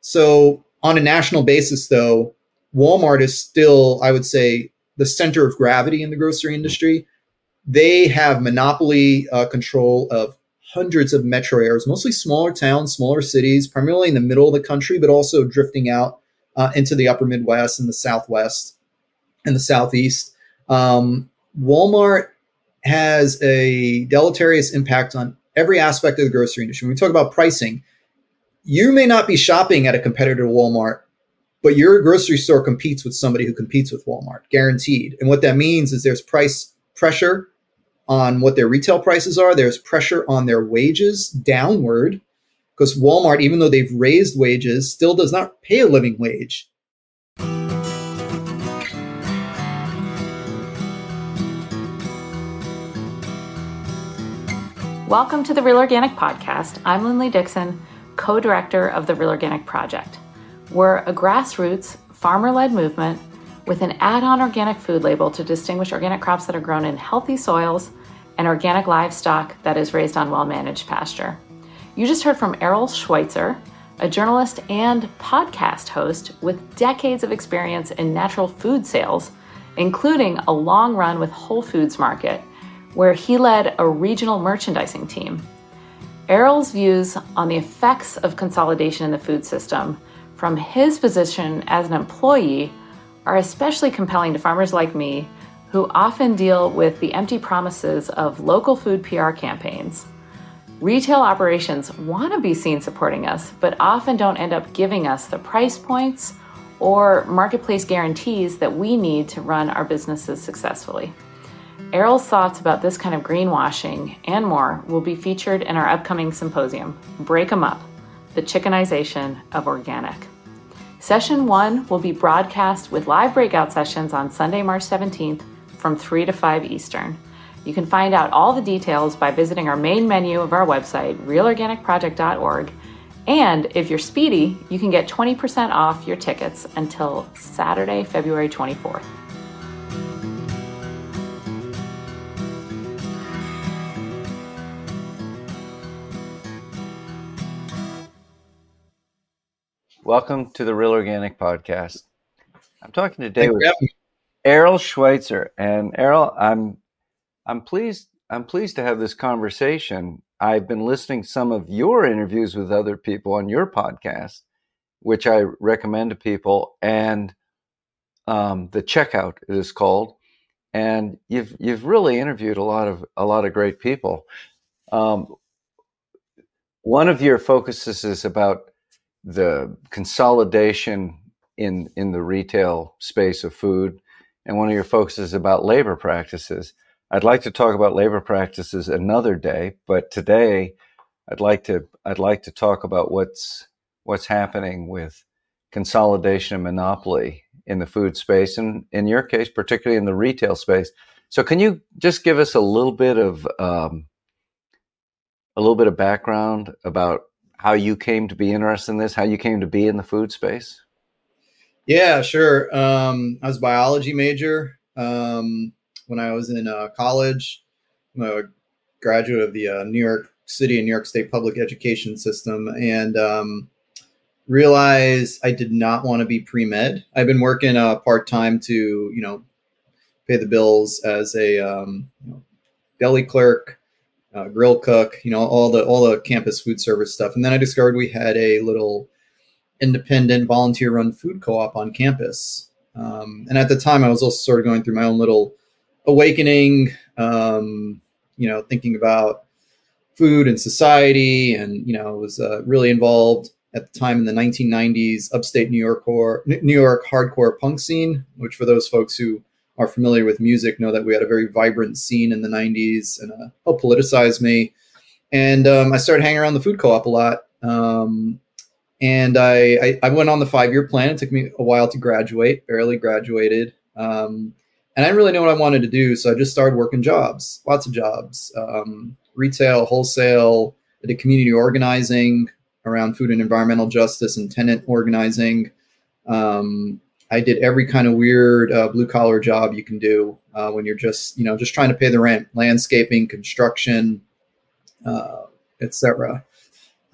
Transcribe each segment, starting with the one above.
So on a national basis, though, Walmart is still, I would say, the center of gravity in the grocery industry. They have monopoly uh, control of hundreds of metro areas, mostly smaller towns, smaller cities, primarily in the middle of the country, but also drifting out uh, into the upper Midwest and the Southwest and the Southeast. Um, Walmart has a deleterious impact on every aspect of the grocery industry. When we talk about pricing, you may not be shopping at a competitor to Walmart, but your grocery store competes with somebody who competes with Walmart, guaranteed. And what that means is there's price pressure on what their retail prices are. There's pressure on their wages downward because Walmart, even though they've raised wages, still does not pay a living wage. Welcome to the Real Organic Podcast. I'm Linley Dixon, co director of the Real Organic Project. We're a grassroots, farmer led movement with an add on organic food label to distinguish organic crops that are grown in healthy soils and organic livestock that is raised on well managed pasture. You just heard from Errol Schweizer, a journalist and podcast host with decades of experience in natural food sales, including a long run with Whole Foods Market, where he led a regional merchandising team. Errol's views on the effects of consolidation in the food system from his position as an employee are especially compelling to farmers like me who often deal with the empty promises of local food PR campaigns. Retail operations want to be seen supporting us, but often don't end up giving us the price points or marketplace guarantees that we need to run our businesses successfully. Errol's thoughts about this kind of greenwashing and more will be featured in our upcoming symposium, Break 'em Up The Chickenization of Organic. Session one will be broadcast with live breakout sessions on Sunday, March 17th from 3 to 5 Eastern. You can find out all the details by visiting our main menu of our website, realorganicproject.org. And if you're speedy, you can get 20% off your tickets until Saturday, February 24th. Welcome to the Real Organic Podcast. I'm talking today with Errol Schweizer. And Errol, I'm I'm pleased I'm pleased to have this conversation. I've been listening some of your interviews with other people on your podcast, which I recommend to people, and um, the checkout is called. And you've you've really interviewed a lot of a lot of great people. Um, one of your focuses is about the consolidation in in the retail space of food and one of your focuses about labor practices. I'd like to talk about labor practices another day, but today I'd like to I'd like to talk about what's what's happening with consolidation and monopoly in the food space and in your case particularly in the retail space. So can you just give us a little bit of um, a little bit of background about how you came to be interested in this, how you came to be in the food space? Yeah, sure. Um, I was a biology major um, when I was in uh, college. I'm a graduate of the uh, New York City and New York State public education system, and um, realized I did not want to be pre med. I've been working uh, part time to you know pay the bills as a um, deli clerk, uh, grill cook, you know all the all the campus food service stuff, and then I discovered we had a little independent volunteer run food co-op on campus. Um, and at the time, I was also sort of going through my own little awakening, um, you know, thinking about food and society, and you know, was uh, really involved at the time in the 1990s upstate New York or New York hardcore punk scene. Which, for those folks who are familiar with music, know that we had a very vibrant scene in the 90s, and uh, helped politicize me. And um, I started hanging around the food co-op a lot. Um, and I, I, I went on the five year plan. It took me a while to graduate, barely graduated. Um, and I didn't really know what I wanted to do. So I just started working jobs, lots of jobs, um, retail, wholesale. I did community organizing around food and environmental justice and tenant organizing. Um, I did every kind of weird uh, blue collar job you can do uh, when you're just, you know, just trying to pay the rent, landscaping, construction, uh, etc.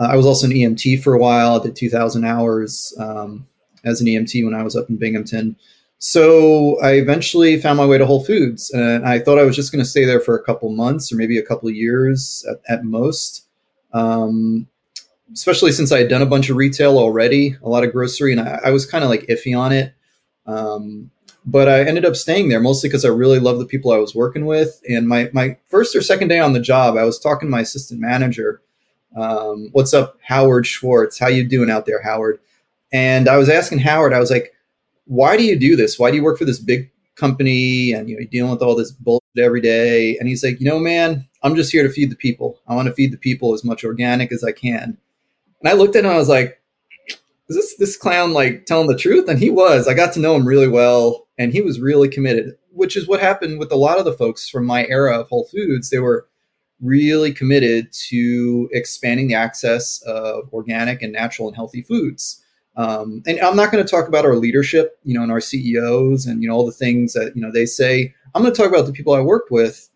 Uh, I was also an EMT for a while. I did 2,000 hours um, as an EMT when I was up in Binghamton. So I eventually found my way to Whole Foods, and I thought I was just going to stay there for a couple months or maybe a couple years at, at most. Um, especially since I had done a bunch of retail already, a lot of grocery, and I, I was kind of like iffy on it. Um, but I ended up staying there mostly because I really loved the people I was working with. And my my first or second day on the job, I was talking to my assistant manager. Um, What's up, Howard Schwartz? How you doing out there, Howard? And I was asking Howard, I was like, "Why do you do this? Why do you work for this big company and you know you're dealing with all this bullshit every day?" And he's like, "You know, man, I'm just here to feed the people. I want to feed the people as much organic as I can." And I looked at him, I was like, "Is this this clown like telling the truth?" And he was. I got to know him really well and he was really committed, which is what happened with a lot of the folks from my era of Whole Foods. They were really committed to expanding the access of organic and natural and healthy foods. Um, and I'm not going to talk about our leadership, you know, and our CEOs and you know all the things that you know they say. I'm going to talk about the people I worked with,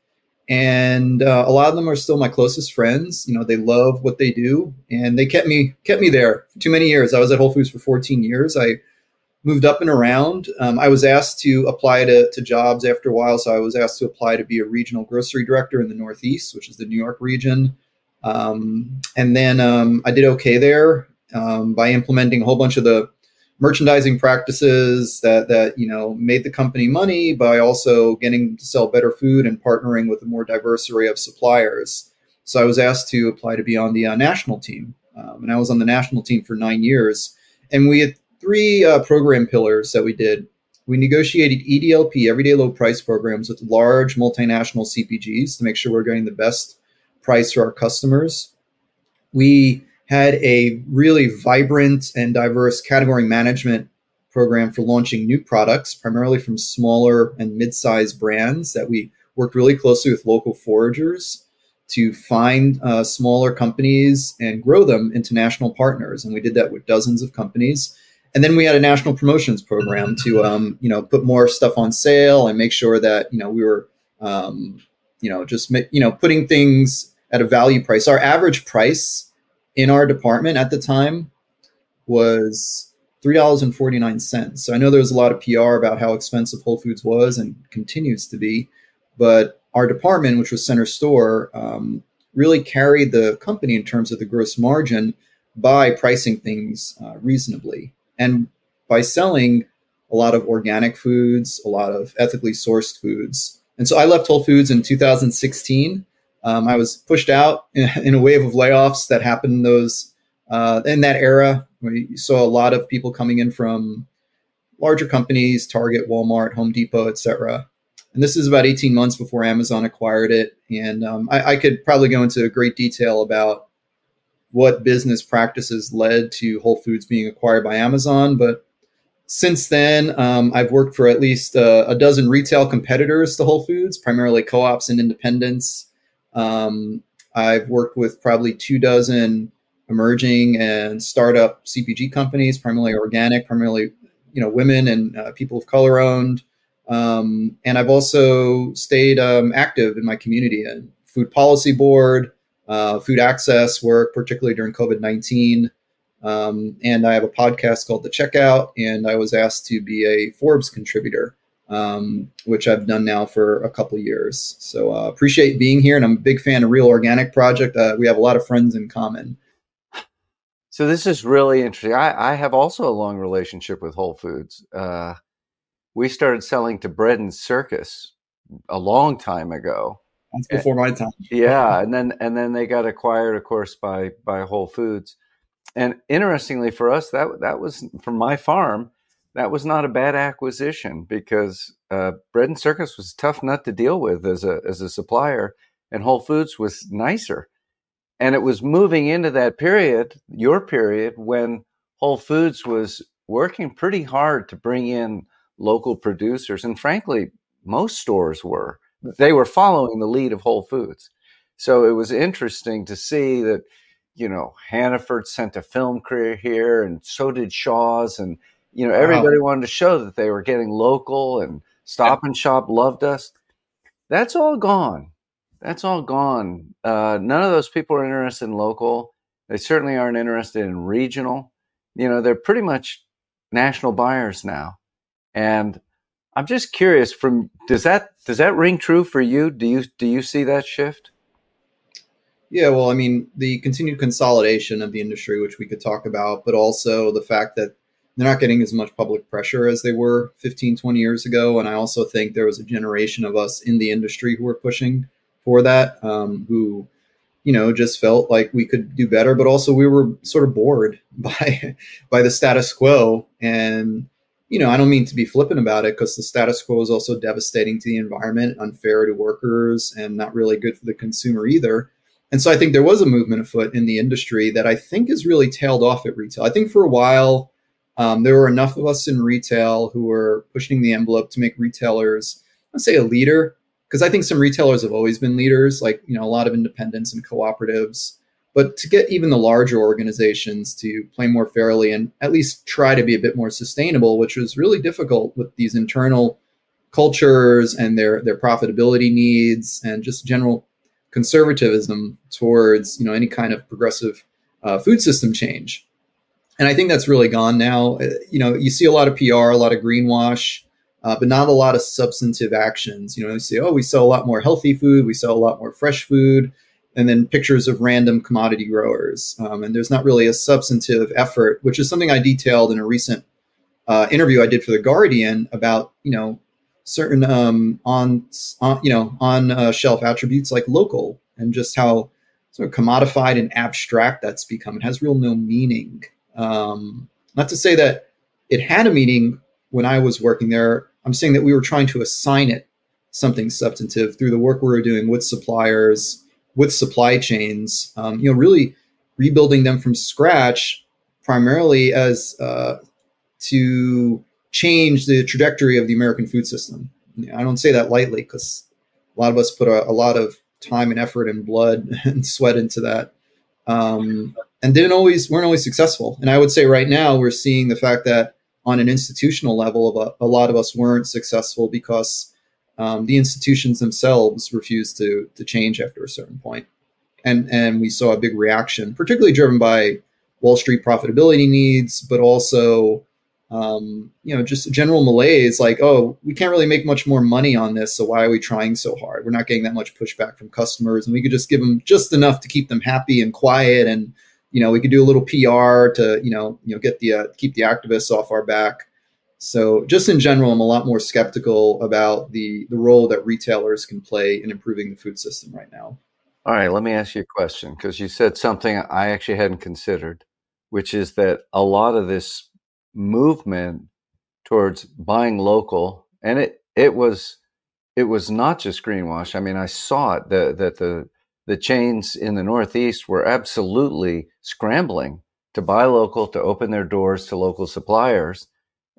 and uh, a lot of them are still my closest friends. You know, they love what they do, and they kept me kept me there too many years. I was at Whole Foods for 14 years. I moved up and around. Um, I was asked to apply to, to jobs after a while, so I was asked to apply to be a regional grocery director in the Northeast, which is the New York region. Um, and then um, I did okay there um, by implementing a whole bunch of the merchandising practices that that you know made the company money by also getting to sell better food and partnering with a more diverse array of suppliers. So I was asked to apply to be on the uh, national team, um, and I was on the national team for nine years. And we had three uh, program pillars that we did. We negotiated EDLP, everyday low price programs, with large multinational CPGs to make sure we're getting the best price for our customers. We had a really vibrant and diverse category management program for launching new products, primarily from smaller and mid sized brands that we worked really closely with local foragers to find uh, smaller companies and grow them into national partners. And we did that with dozens of companies and then we had a national promotions program to um, you know put more stuff on sale and make sure that you know we were um, you know just you know putting things at a value price our average price in our department at the time was $3.49 so i know there was a lot of pr about how expensive whole foods was and continues to be but our department which was center store um, really carried the company in terms of the gross margin by pricing things uh, reasonably and by selling a lot of organic foods, a lot of ethically sourced foods. And so I left Whole Foods in 2016. Um, I was pushed out in, in, a wave of layoffs that happened in those uh, in that era. We saw a lot of people coming in from larger companies, Target, Walmart, Home Depot, etc. And this is about 18 months before Amazon acquired it. And um, I, I could probably go into great detail about what business practices led to Whole Foods being acquired by Amazon. But since then, um, I've worked for at least uh, a dozen retail competitors to Whole Foods, primarily co ops and independents. Um, I've worked with probably two dozen emerging and startup CPG companies, primarily organic, primarily you know women and uh, people of color owned. Um, and I've also stayed um, active in my community and food policy board, uh, food access work, particularly during COVID 19. Um, and I have a podcast called The Checkout, and I was asked to be a Forbes contributor, um, which I've done now for a couple years. So uh, appreciate being here, and I'm a big fan of Real Organic Project. Uh, we have a lot of friends in common. So this is really interesting. I, I have also a long relationship with Whole Foods. Uh, we started selling to Bread and Circus a long time ago, that's before my time. yeah, and then and then they got acquired, of course, by by Whole Foods. And interestingly for us, that that was from my farm. That was not a bad acquisition because uh, Bread and Circus was a tough nut to deal with as a as a supplier, and Whole Foods was nicer. And it was moving into that period, your period, when Whole Foods was working pretty hard to bring in local producers, and frankly, most stores were they were following the lead of Whole Foods. So it was interesting to see that, you know, Hannaford sent a film career here, and so did Shaw's, and you know, everybody wow. wanted to show that they were getting local, and Stop and Shop loved us. That's all gone. That's all gone. Uh, none of those people are interested in local. They certainly aren't interested in regional. You know, they're pretty much national buyers now. And I'm just curious from does that does that ring true for you? Do you do you see that shift? Yeah, well, I mean, the continued consolidation of the industry, which we could talk about, but also the fact that they're not getting as much public pressure as they were 15, 20 years ago. And I also think there was a generation of us in the industry who were pushing for that, um, who, you know, just felt like we could do better, but also we were sort of bored by by the status quo. And, you know, I don't mean to be flippant about it because the status quo is also devastating to the environment, unfair to workers, and not really good for the consumer either. And so I think there was a movement afoot in the industry that I think has really tailed off at retail. I think for a while, um, there were enough of us in retail who were pushing the envelope to make retailers, I'd say, a leader. Because I think some retailers have always been leaders, like you know a lot of independents and cooperatives. But to get even the larger organizations to play more fairly and at least try to be a bit more sustainable, which was really difficult with these internal cultures and their their profitability needs and just general conservatism towards you know any kind of progressive uh, food system change and I think that's really gone now. Uh, you know, you see a lot of PR, a lot of greenwash, uh, but not a lot of substantive actions. You know, you say, oh, we sell a lot more healthy food, we sell a lot more fresh food, and then pictures of random commodity growers. Um, and there's not really a substantive effort, which is something I detailed in a recent uh, interview I did for the Guardian about, you know, certain um, on, on you know on uh, shelf attributes like local and just how sort of commodified and abstract that's become. It has real no meaning. Um, not to say that it had a meaning when I was working there. I'm saying that we were trying to assign it something substantive through the work we were doing with suppliers, with supply chains. Um, you know, really rebuilding them from scratch, primarily as uh, to change the trajectory of the American food system. I don't say that lightly because a lot of us put a, a, lot of time and effort and blood and sweat into that. Um, and didn't always weren't always successful. And I would say right now we're seeing the fact that on an institutional level, a, a lot of us weren't successful because um, the institutions themselves refused to to change after a certain point, and and we saw a big reaction, particularly driven by Wall Street profitability needs, but also um, you know just general malaise, like oh we can't really make much more money on this, so why are we trying so hard? We're not getting that much pushback from customers, and we could just give them just enough to keep them happy and quiet and you know, we could do a little PR to, you know, you know, get the uh, keep the activists off our back. So just in general, I'm a lot more skeptical about the the role that retailers can play in improving the food system right now. All right, let me ask you a question because you said something I actually hadn't considered, which is that a lot of this movement towards buying local, and it it was it was not just greenwash. I mean, I saw it that that the the chains in the Northeast were absolutely scrambling to buy local, to open their doors to local suppliers.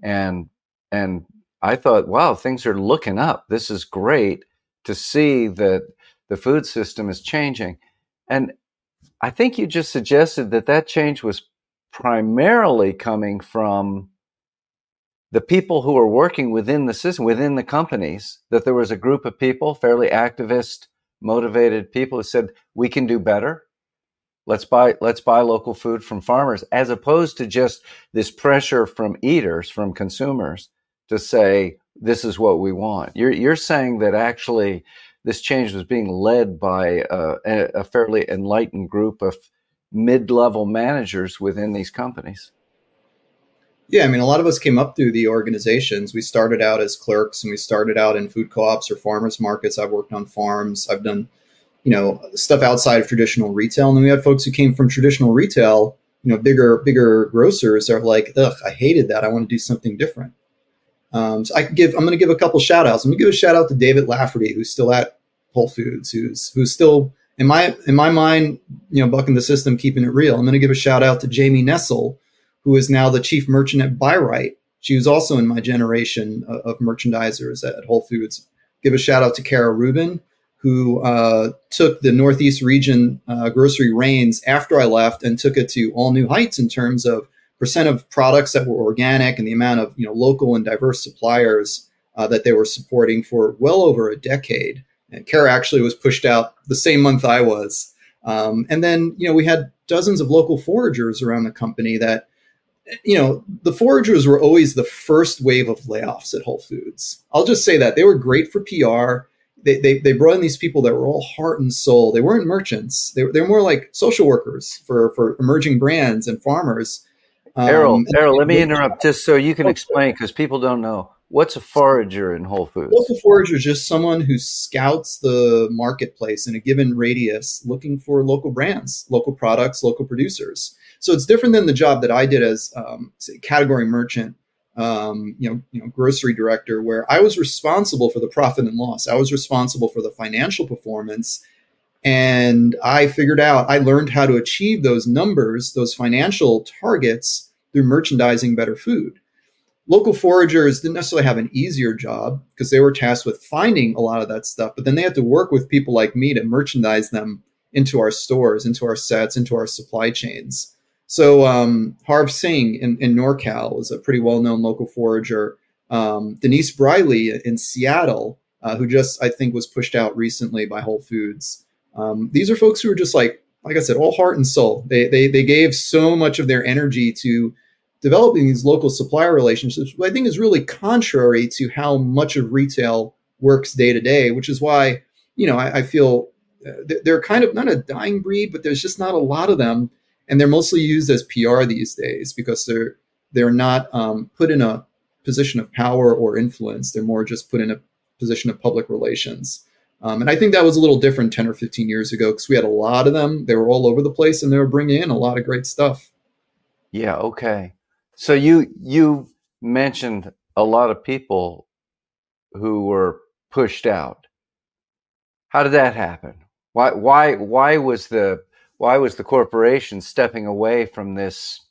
And, and I thought, wow, things are looking up. This is great to see that the food system is changing. And I think you just suggested that that change was primarily coming from the people who are working within the system, within the companies, that there was a group of people, fairly activist motivated people who said we can do better. Let's buy let's buy local food from farmers as opposed to just this pressure from eaters from consumers to say this is what we want. You're you're saying that actually this change was being led by a, a fairly enlightened group of mid-level managers within these companies yeah, I mean, a lot of us came up through the organizations. We started out as clerks and we started out in food co ops or farmers markets. I've worked on farms. I've done, you know, stuff outside of traditional retail. And then we had folks who came from traditional retail, you know, bigger, bigger grocers are like, ugh, I hated that. I want to do something different. Um, so I give, I'm going to give a couple shout outs. I'm going to give a shout out to David Lafferty, who's still at Whole Foods, who's, who's still, in my, in my mind, you know, bucking the system, keeping it real. I'm going to give a shout out to Jamie Nessel, who is now the chief merchant at Bi-Rite. She was also in my generation of, of merchandisers at, Whole Foods. Give a shout out to Kara Rubin, who uh, took the Northeast region uh, grocery reins after I left and took it to all new heights in terms of percent of products that were organic and the amount of you know local and diverse suppliers uh, that they were supporting for well over a decade. And Kara actually was pushed out the same month I was Um, and then, you know, we had dozens of local foragers around the company that, you know, the foragers were always the first wave of layoffs at Whole Foods. I'll just say that they were great for PR. They, they, they brought in these people that were all heart and soul. They weren't merchants. They, they were more like social workers for, for emerging brands and farmers. Um, Errol, Errol, let me interrupt just so you can explain because people don't know. What's a forager in Whole Foods? Local forager is just someone who scouts the marketplace in a given radius looking for local brands, local products, local producers. So it's different than the job that I did as um, category merchant, um, you, know, you know, grocery director, where I was responsible for the profit and loss. I was responsible for the financial performance. And I figured out, I learned how to achieve those numbers, those financial targets through merchandising better food local foragers didn't necessarily have an easier job because they were tasked with finding a lot of that stuff, but then they had to work with people like me to merchandise them into our stores, into our sets, into our supply chains. So um, Harv Singh in, in NorCal is a pretty well-known local forager. Um, Denise Briley in Seattle, uh, who just I think was pushed out recently by Whole Foods. Um, these are folks who are just like, like I said, all heart and soul. They, they they gave so much of their energy to developing these local supplier relationships, which I think is really contrary to how much of retail works day to day, which is why, you know, I, I feel uh, they're kind of not a dying breed, but there's just not a lot of them. And they're mostly used as PR these days because they're they're not um, put in a position of power or influence. They're more just put in a position of public relations. Um, and I think that was a little different 10 or 15 years ago because we had a lot of them. They were all over the place and they were bringing in a lot of great stuff. Yeah. Okay. So you you mentioned a lot of people who were pushed out. How did that happen? Why why why was the why was the corporation stepping away from this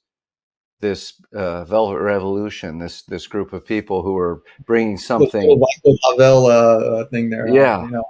this uh, Velvet Revolution, this this group of people who were bringing something. The Havel uh, thing there. Yeah. You know,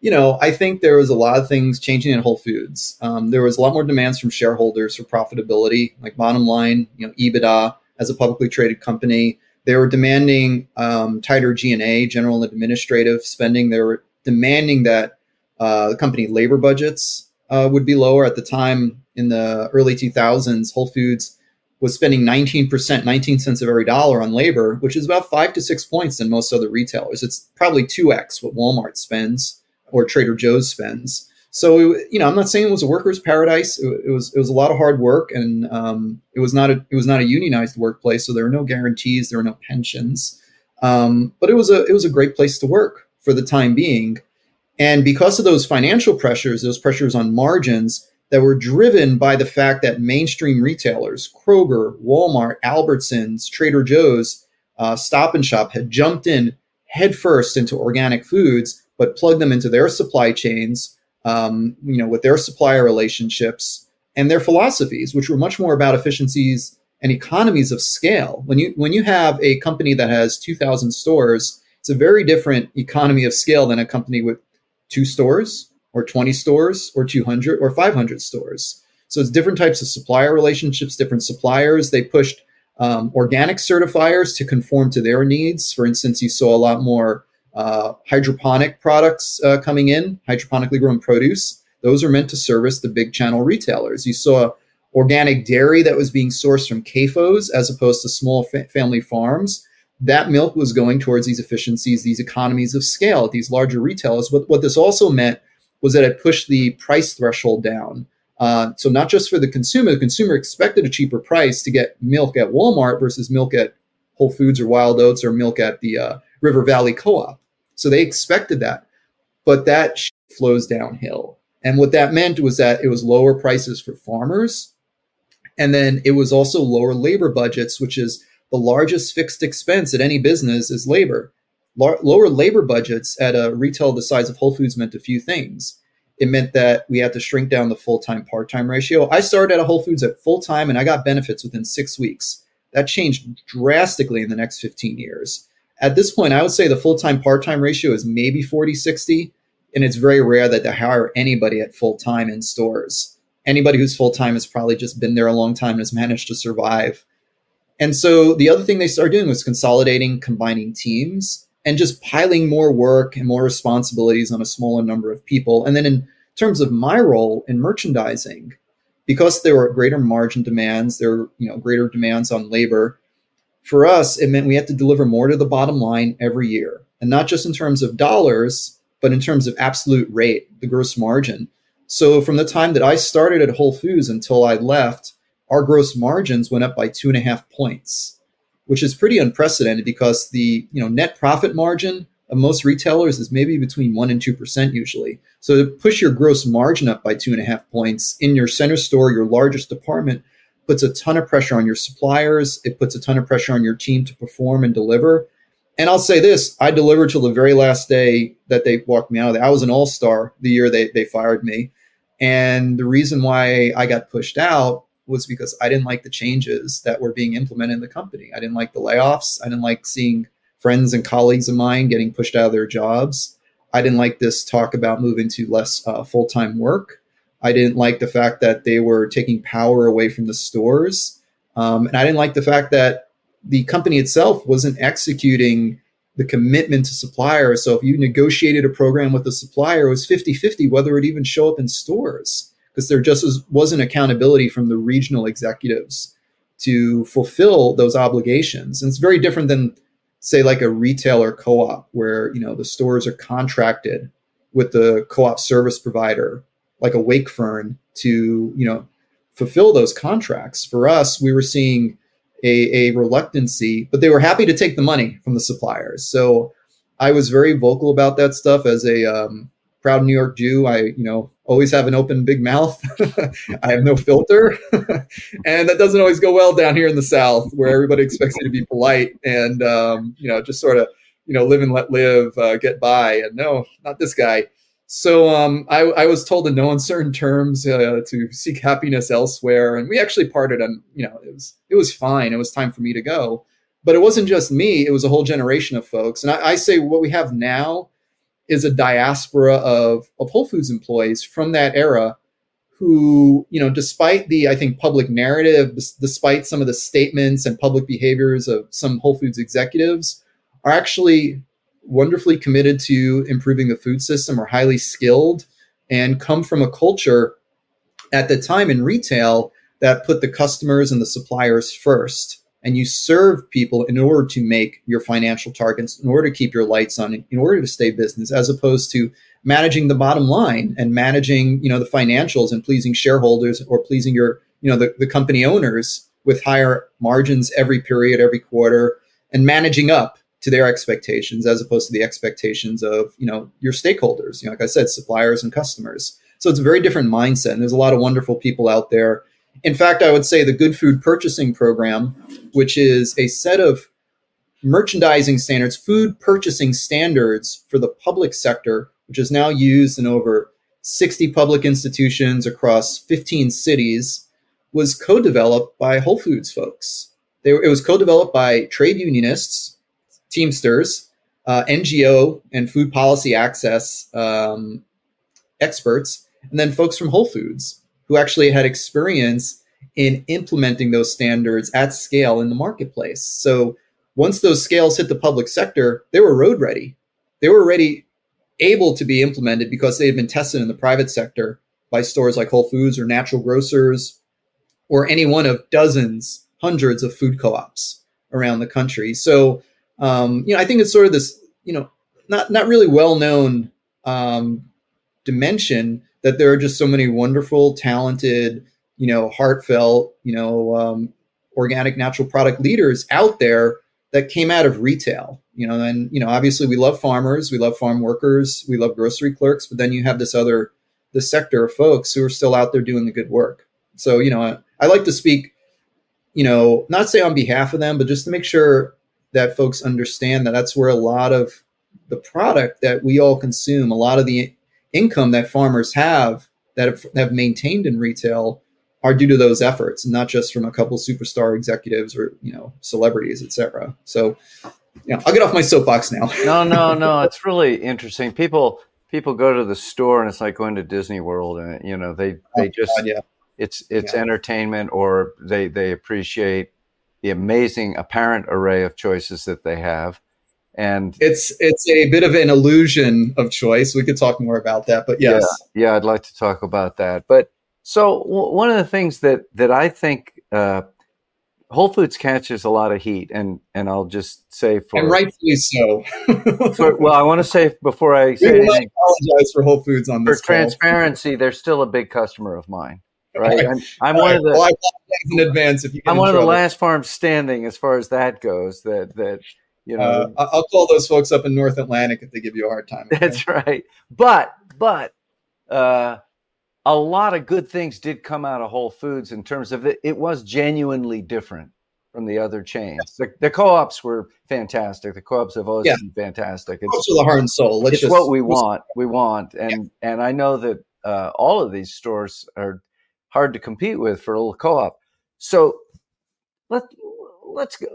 you know, I think there was a lot of things changing in Whole Foods. Um, there was a lot more demands from shareholders for profitability, like bottom line, you know, EBITDA as a publicly traded company. They were demanding um, tighter G&A, general and administrative spending. They were demanding that uh, the company labor budgets uh, would be lower. At the time, in the early 2000s, Whole Foods was spending 19%, 19 cents of every dollar on labor, which is about five to six points than most other retailers. It's probably 2x what Walmart spends or Trader Joe's spends. So you know, I'm not saying it was a workers' paradise. It, it was it was a lot of hard work, and um, it was not a it was not a unionized workplace. So there were no guarantees, there were no pensions, um, but it was a it was a great place to work for the time being. And because of those financial pressures, those pressures on margins that were driven by the fact that mainstream retailers, Kroger, Walmart, Albertsons, Trader Joe's, uh, Stop and Shop, had jumped in headfirst into organic foods but plug them into their supply chains, um, you know, with their supplier relationships and their philosophies, which were much more about efficiencies and economies of scale. When you when you have a company that has 2,000 stores, it's a very different economy of scale than a company with two stores or 20 stores or 200 or 500 stores. So it's different types of supplier relationships, different suppliers. They pushed um, organic certifiers to conform to their needs. For instance, you saw a lot more uh, hydroponic products uh, coming in, hydroponically grown produce. Those are meant to service the big channel retailers. You saw organic dairy that was being sourced from CAFOs as opposed to small fa- family farms. That milk was going towards these efficiencies, these economies of scale these larger retailers. What, what this also meant was that it pushed the price threshold down. Uh, so not just for the consumer, the consumer expected a cheaper price to get milk at Walmart versus milk at Whole Foods or Wild Oats or milk at the uh, River Valley Co-op. So they expected that. But that flows downhill. And what that meant was that it was lower prices for farmers. And then it was also lower labor budgets, which is the largest fixed expense at any business is labor. lower labor budgets at a retail the size of Whole Foods meant a few things. It meant that we had to shrink down the full time part time ratio. I started at a Whole Foods at full time and I got benefits within six weeks. That changed drastically in the next 15 years. At this point, I would say the full time part time ratio is maybe 40 60. And it's very rare that they hire anybody at full time in stores. Anybody who's full time has probably just been there a long time and has managed to survive. And so the other thing they started doing was consolidating, combining teams, and just piling more work and more responsibilities on a smaller number of people. And then in terms of my role in merchandising, because there were greater margin demands, there were you know greater demands on labor. For us, it meant we had to deliver more to the bottom line every year, and not just in terms of dollars, but in terms of absolute rate, the gross margin. So from the time that I started at Whole Foods until I left, our gross margins went up by two and a half points, which is pretty unprecedented because the you know net profit margin of most retailers is maybe between one and two percent usually. So to push your gross margin up by two and a half points in your center store, your largest department, puts a ton of pressure on your suppliers. It puts a ton of pressure on your team to perform and deliver. And I'll say this: I delivered till the very last day that they walked me out of. I was an all star the year they they fired me, and the reason why I got pushed out was because I didn't like the changes that were being implemented in the company. I didn't like the layoffs. I didn't like seeing friends and colleagues of mine getting pushed out of their jobs. I didn't like this talk about moving to less uh, full time work. I didn't like the fact that they were taking power away from the stores. Um, and I didn't like the fact that the company itself wasn't executing the commitment to suppliers. So if you negotiated a program with a supplier, it was 50 50 whether it even show up in stores because there just wasn't accountability from the regional executives to fulfill those obligations. And it's very different than, say, like a retailer co op where, you know, the stores are contracted with the co op service provider, like a Wakefern, to, you know, fulfill those contracts. For us, we were seeing a, a reluctancy, but they were happy to take the money from the suppliers. So I was very vocal about that stuff as a um, proud New York Jew. I, you know, always have an open big mouth. I have no filter. and that doesn't always go well down here in the South where everybody expects you to be polite and, um, you know, just sort of, you know, live and let live, uh, get by. And no, not this guy. So um, I, I, was told in no uncertain terms uh, to seek happiness elsewhere, and we actually parted on. You know, it was it was fine. It was time for me to go, but it wasn't just me. It was a whole generation of folks. And I, I say what we have now is a diaspora of of Whole Foods employees from that era, who you know, despite the I think public narrative, despite some of the statements and public behaviors of some Whole Foods executives, are actually wonderfully committed to improving the food system are highly skilled and come from a culture at the time in retail that put the customers and the suppliers first and you serve people in order to make your financial targets in order to keep your lights on in order to stay business as opposed to managing the bottom line and managing you know the financials and pleasing shareholders or pleasing your you know the, the company owners with higher margins every period every quarter and managing up to their expectations as opposed to the expectations of you know your stakeholders you know like i said suppliers and customers. So it's a very different mindset and there's a lot of wonderful people out there in fact i would say the good food purchasing program which is a set of merchandising standards food purchasing standards for the public sector which is now used in over 60 public institutions across 15 cities was co-developed by whole foods folks. They, it was co-developed by trade unionists Teamsters, uh, NGO and food policy access um, experts, and then folks from Whole Foods who actually had experience in implementing those standards at scale in the marketplace. So once those scales hit the public sector, they were road ready. They were ready, able to be implemented because they had been tested in the private sector by stores like Whole Foods or natural grocers or any one of dozens, hundreds of food co ops around the country. So um, you know, I think it's sort of this, you know, not not really well known um, dimension that there are just so many wonderful, talented, you know, heartfelt, you know, um, organic natural product leaders out there that came out of retail. You know, and you know, obviously we love farmers, we love farm workers, we love grocery clerks, but then you have this other this sector of folks who are still out there doing the good work. So, you know, I, I like to speak, you know, not say on behalf of them, but just to make sure that folks understand that that's where a lot of the product that we all consume, a lot of the income that farmers have that have, have maintained in retail are due to those efforts, and not just from a couple superstar executives or you know celebrities, etc. So, yeah, I'll get off my soapbox now. no, no, no. It's really interesting. People people go to the store and it's like going to Disney World, and you know they oh, they oh, just God, yeah. it's it's yeah. entertainment, or they they appreciate the amazing apparent array of choices that they have. And it's it's a bit of an illusion of choice. We could talk more about that, but yes, yeah, yeah I'd like to talk about that. But so w- one of the things that that I think uh, Whole Foods catches a lot of heat, and and I'll just say for and rightfully so. for, well, I want to say before I say anything, apologize for Whole Foods on this. For transparency, they're still a big customer of mine. Right, I'm, I'm one right. of the. Well, in advance if you. I'm one of the last farms standing as far as that goes. That that you know, uh, I'll call those folks up in North Atlantic if they give you a hard time. Okay? That's right. But but uh, a lot of good things did come out of Whole Foods in terms of it. It was genuinely different from the other chains. Yes. The, the, co-ops were fantastic. The co-ops have always yeah. been fantastic. It's also the heart and soul. Let's it's just, what we want. We want, and yeah. and I know that uh, all of these stores are hard to compete with for a little co-op. So let let's go.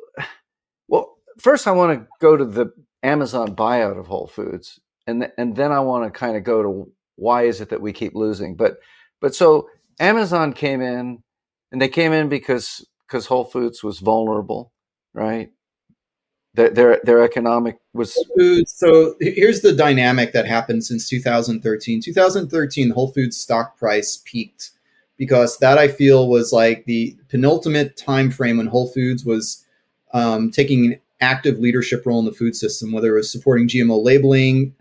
First I want to go to the Amazon buyout of Whole Foods, and th- and then I want to kind of go to why is it that we keep losing. But but so Amazon came in, and they came in because because Whole Foods was vulnerable, right? Their their, their economic was So here's the dynamic that happened since 2013. 2013, Whole Foods stock price peaked because that I feel was like the penultimate time frame when Whole Foods was um, taking active leadership role in the food system, whether it was supporting GMO labeling,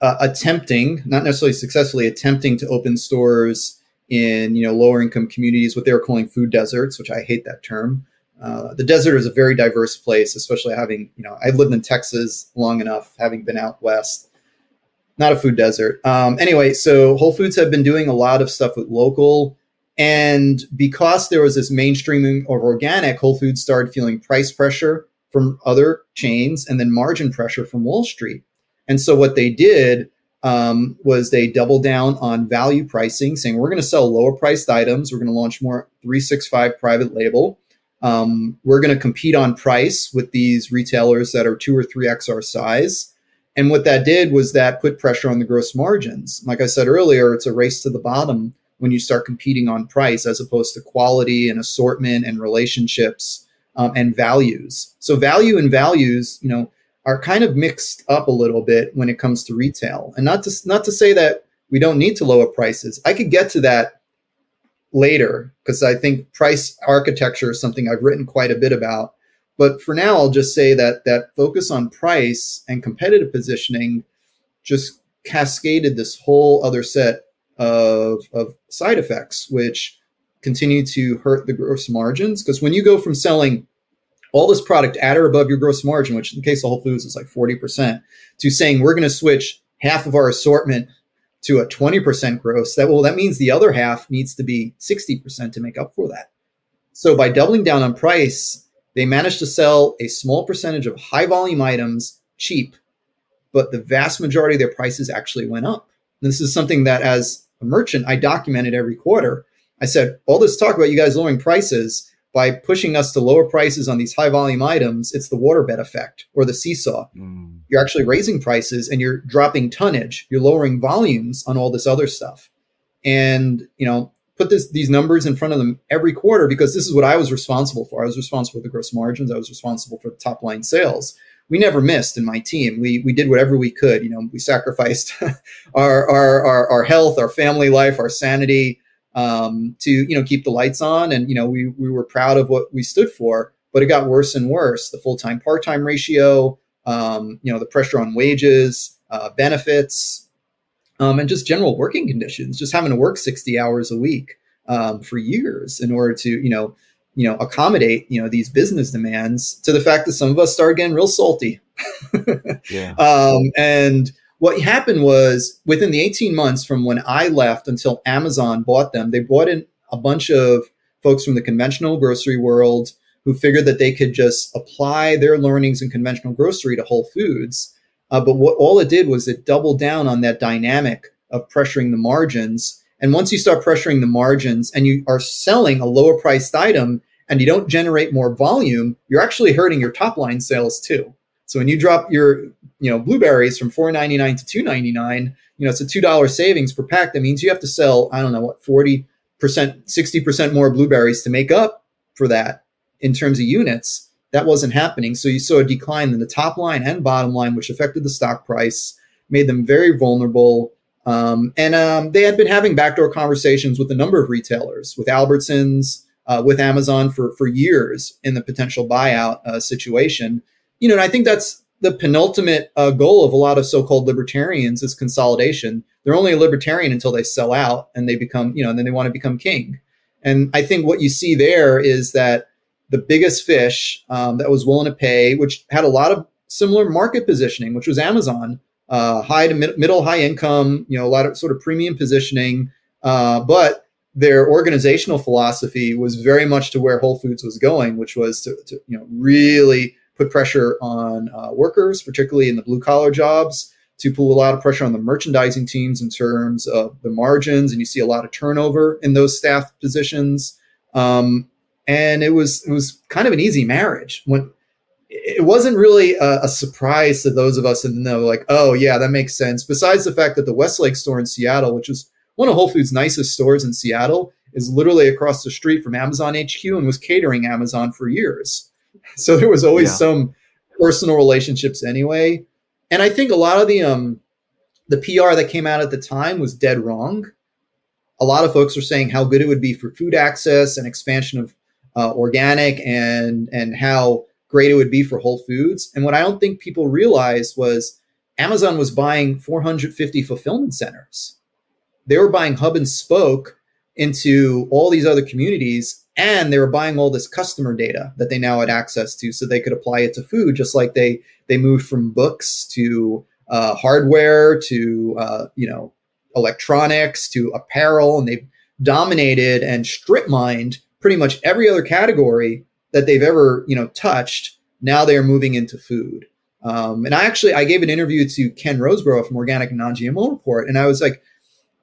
uh, attempting, not necessarily successfully, attempting to open stores in you know lower income communities, what they were calling food deserts, which I hate that term. Uh, the desert is a very diverse place, especially having you know I've lived in Texas long enough, having been out west. Not a food desert. Um, anyway, so Whole Foods have been doing a lot of stuff with local, and because there was this mainstreaming of organic, Whole Foods started feeling price pressure from other chains and then margin pressure from Wall Street. And so what they did um, was they doubled down on value pricing, saying we're going to sell lower priced items. We're going to launch more 365 private label. Um, we're going to compete on price with these retailers that are two or three X our size. And what that did was that put pressure on the gross margins. Like I said earlier, it's a race to the bottom when you start competing on price as opposed to quality and assortment and relationships um, and values. So value and values, you know, are kind of mixed up a little bit when it comes to retail. And not to not to say that we don't need to lower prices. I could get to that later because I think price architecture is something I've written quite a bit about. But for now, I'll just say that that focus on price and competitive positioning just cascaded this whole other set of, of side effects, which continue to hurt the gross margins. Because when you go from selling all this product at or above your gross margin, which in the case of Whole Foods is like 40%, to saying we're going to switch half of our assortment to a 20% gross, that well, that means the other half needs to be 60% to make up for that. So by doubling down on price, they managed to sell a small percentage of high volume items cheap, but the vast majority of their prices actually went up. And this is something that as a merchant, I documented every quarter I said, all this talk about you guys lowering prices by pushing us to lower prices on these high volume items, it's the waterbed effect or the seesaw. Mm. You're actually raising prices and you're dropping tonnage. You're lowering volumes on all this other stuff. And, you know, put this, these numbers in front of them every quarter because this is what I was responsible for. I was responsible for the gross margins. I was responsible for the top line sales. We never missed in my team. We, we did whatever we could. You know, we sacrificed our, our, our, our health, our family life, our sanity, um, to you know keep the lights on, and you know we we were proud of what we stood for. But it got worse and worse. The full time part time ratio, um, you know, the pressure on wages, uh, benefits, um, and just general working conditions. Just having to work sixty hours a week um, for years in order to you know you know accommodate you know these business demands. To the fact that some of us started getting real salty. yeah. Um, and what happened was within the 18 months from when I left until Amazon bought them, they brought in a bunch of folks from the conventional grocery world who figured that they could just apply their learnings in conventional grocery to Whole Foods. Uh, but what all it did was it doubled down on that dynamic of pressuring the margins. And once you start pressuring the margins and you are selling a lower priced item and you don't generate more volume, you're actually hurting your top line sales too. So when you drop your, you know, blueberries from four ninety nine to two ninety nine, you know, it's a two dollar savings per pack. That means you have to sell, I don't know, what forty percent, sixty percent more blueberries to make up for that in terms of units. that wasn't happening. So you saw a decline in the top line and bottom line, which affected the stock price, made them very vulnerable. Um, and um, they had been having backdoor conversations with a number of retailers, with Albertsons, uh, with Amazon for for years in the potential buyout uh, situation. You know, and I think that's the penultimate uh, goal of a lot of so-called libertarians is consolidation. They're only a libertarian until they sell out and they become, you know, and then they want to become king. And I think what you see there is that the biggest fish um, that was willing to pay, which had a lot of similar market positioning, which was Amazon, uh, high to mid- middle, high income, you know, a lot of sort of premium positioning, uh, but their organizational philosophy was very much to where Whole Foods was going, which was to, to you know really put pressure on uh, workers, particularly in the blue collar jobs, to put a lot of pressure on the merchandising teams in terms of the margins, and you see a lot of turnover in those staff positions. Um, and it was it was kind of an easy marriage when it wasn't really a, a, surprise to those of us in the know, like, oh yeah, that makes sense. Besides the fact that the Westlake store in Seattle, which is one of Whole Foods' nicest stores in Seattle, is literally across the street from Amazon HQ and was catering Amazon for years. So there was always yeah. some personal relationships anyway. And I think a lot of the um the PR that came out at the time was dead wrong. A lot of folks were saying how good it would be for food access and expansion of uh, organic and and how great it would be for Whole Foods. And what I don't think people realized was Amazon was buying 450 fulfillment centers. They were buying hub and spoke into all these other communities and they were buying all this customer data that they now had access to so they could apply it to food just like they they moved from books to uh, hardware to uh, you know electronics to apparel. And they've dominated and strip mined pretty much every other category that they've ever you know touched. Now they are moving into food. Um, and i actually i gave an interview to ken Roseboro from organic non-gmo report and i was like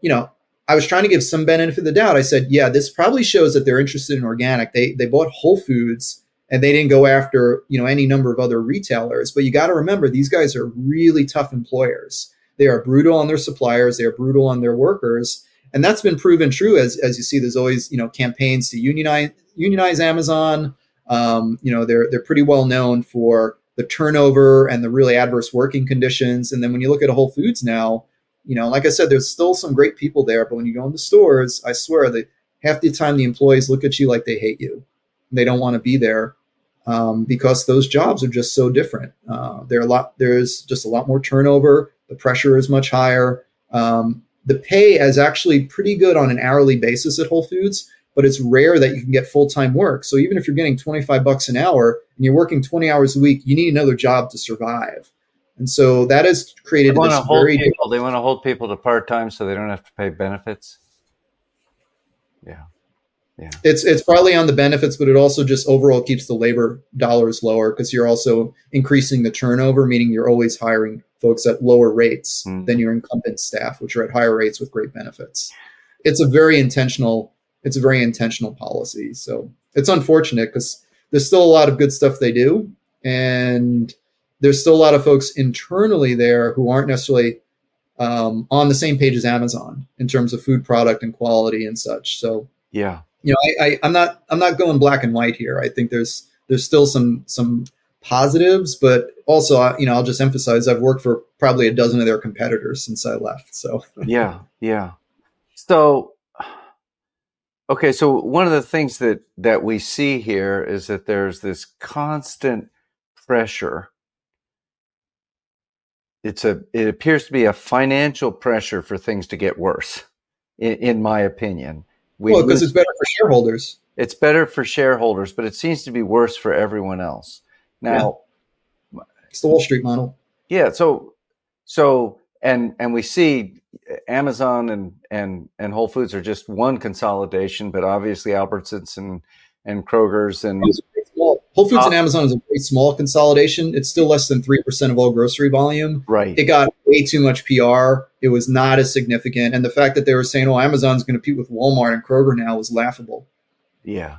you know I was trying to give some benefit of the doubt. I said, yeah, this probably shows that they're interested in organic. They they bought Whole Foods and they didn't go after you know any number of other retailers. But you got to remember these guys are really tough employers. They are brutal on their suppliers. They are brutal on their workers, and that's been proven true. As as you see, there's always you know campaigns to unionize unionize Amazon. Um, you know they're they're pretty well known for the turnover and the really adverse working conditions. And then when you look at a Whole Foods now you know, like I said, there's still some great people there, but when you go in the stores, I swear that half the time the employees look at you like they hate you. They don't want to be there um, because those jobs are just so different. Uh, there a lot. There's just a lot more turnover. The pressure is much higher. Um, the pay is actually pretty good on an hourly basis at Whole Foods, but it's rare that you can get full time work. So even if you're getting 25 bucks an hour and you're working 20 hours a week, you need another job to survive. And so that has created they want to hold people. They want to hold people to part time so they don't have to pay benefits. Yeah. Yeah. It's it's probably on the benefits, but it also just overall keeps the labor dollars lower because you're also increasing the turnover, meaning you're always hiring folks at lower rates mm. than your incumbent staff, which are at higher rates with great benefits. It's a very intentional, it's a very intentional policy. So it's unfortunate because there's still a lot of good stuff they do. And there's still a lot of folks internally there who aren't necessarily um, on the same page as Amazon in terms of food product and quality and such. So yeah, you know, I, I, I'm not I'm not going black and white here. I think there's there's still some some positives, but also you know I'll just emphasize I've worked for probably a dozen of their competitors since I left. So yeah, yeah. So okay, so one of the things that that we see here is that there's this constant pressure it's a it appears to be a financial pressure for things to get worse in, in my opinion. We well because it's better for shareholders. It's better for shareholders but it seems to be worse for everyone else. Now yeah. it's the wall street model. Yeah so so and and we see amazon and and and whole foods are just one consolidation but obviously albertsons and and kroger's and Whole Foods uh, and Amazon is a very small consolidation. It's still less than 3% of all grocery volume. Right. It got way too much PR. It was not as significant. And the fact that they were saying, oh, Amazon's going to compete with Walmart and Kroger now was laughable. Yeah.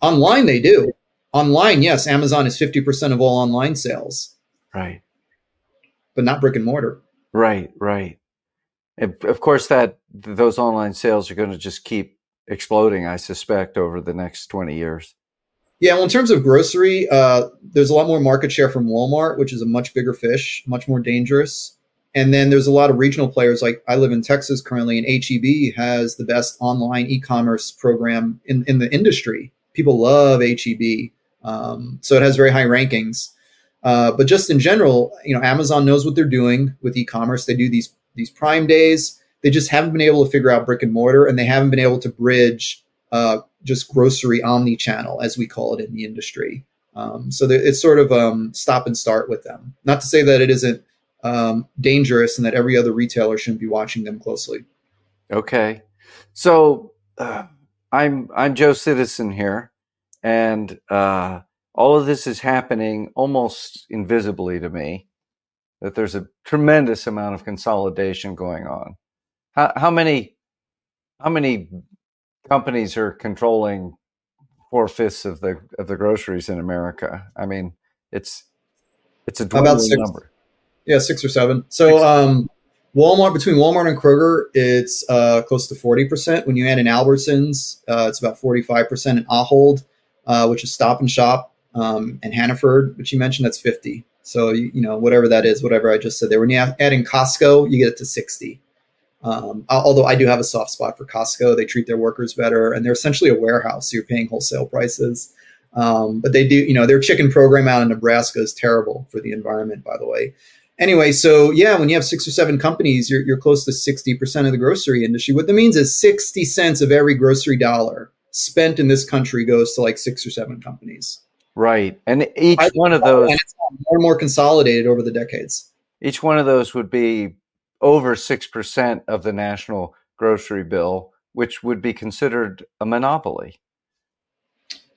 Online, they do. Online, yes, Amazon is 50% of all online sales. Right. But not brick and mortar. Right, right. And of course, that those online sales are going to just keep exploding, I suspect, over the next 20 years. Yeah, well, in terms of grocery, uh, there's a lot more market share from Walmart, which is a much bigger fish, much more dangerous. And then there's a lot of regional players. Like I live in Texas currently, and HEB has the best online e-commerce program in, in the industry. People love HEB, um, so it has very high rankings. Uh, but just in general, you know, Amazon knows what they're doing with e-commerce. They do these these Prime days. They just haven't been able to figure out brick and mortar, and they haven't been able to bridge uh, just grocery omni-channel, as we call it in the industry. Um, so it's sort of um, stop and start with them. Not to say that it isn't um, dangerous and that every other retailer shouldn't be watching them closely. Okay, so uh, I'm I'm Joe Citizen here, and uh, all of this is happening almost invisibly to me. That there's a tremendous amount of consolidation going on. How, how many how many companies are controlling four fifths of the of the groceries in America. I mean, it's it's a dwindling About six, number. Yeah, six or seven. So um, Walmart between Walmart and Kroger, it's uh, close to forty percent. When you add in Albertsons, uh, it's about forty five percent. And Ahold, uh, which is Stop and Shop, um, and Hannaford, which you mentioned, that's fifty. So you, you know whatever that is, whatever I just said there. When you add in Costco, you get it to sixty. Um, although I do have a soft spot for Costco, they treat their workers better, and they're essentially a warehouse. So you're paying wholesale prices, um, but they do, you know, their chicken program out in Nebraska is terrible for the environment, by the way. Anyway, so yeah, when you have six or seven companies, you're, you're close to sixty percent of the grocery industry. What that means is sixty cents of every grocery dollar spent in this country goes to like six or seven companies. Right, and each I, one of those, and it's more and more consolidated over the decades. Each one of those would be over 6% of the national grocery bill, which would be considered a monopoly.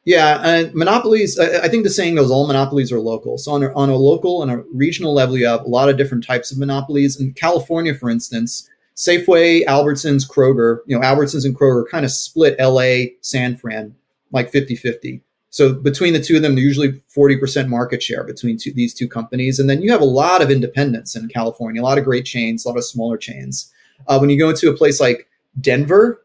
Yeah, and monopolies, I think the saying goes all monopolies are local. So on a, on a local and a regional level, you have a lot of different types of monopolies. In California, for instance, Safeway, Albertsons, Kroger, you know, Albertsons and Kroger kind of split LA, San Fran like 50 50. So between the two of them, they're usually 40% market share between two, these two companies. And then you have a lot of independents in California, a lot of great chains, a lot of smaller chains. Uh, when you go into a place like Denver,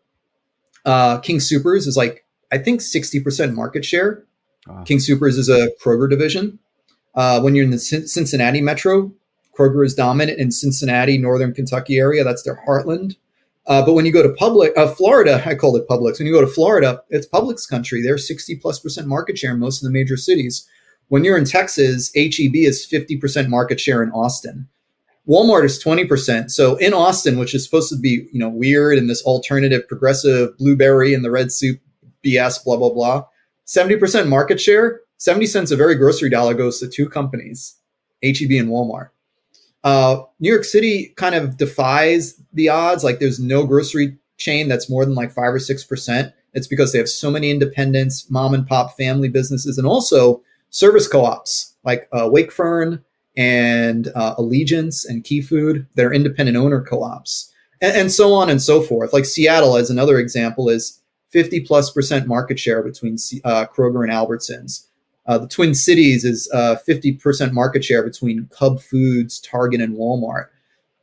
uh, King Supers is like, I think 60% market share. Uh, King Supers is a Kroger division. Uh, when you're in the C- Cincinnati metro, Kroger is dominant in Cincinnati, Northern Kentucky area. That's their heartland. Uh, but when you go to public, uh, Florida, I called it Publix. When you go to Florida, it's Publix country. They're 60 plus percent market share in most of the major cities. When you're in Texas, HEB is 50% market share in Austin. Walmart is 20%. So in Austin, which is supposed to be, you know, weird and this alternative progressive blueberry and the red soup BS, blah, blah, blah. 70% market share, 70 cents of every grocery dollar goes to two companies, HEB and Walmart. Uh, New York City kind of defies the odds. Like there's no grocery chain that's more than like five or six percent. It's because they have so many independents, mom and pop family businesses, and also service co-ops like uh, Wakefern and uh, Allegiance and Key Food that are independent owner co-ops, and, and so on and so forth. Like Seattle, as another example, is 50 plus percent market share between uh, Kroger and Albertsons. Uh, the Twin Cities is uh, 50% market share between Cub Foods, Target, and Walmart.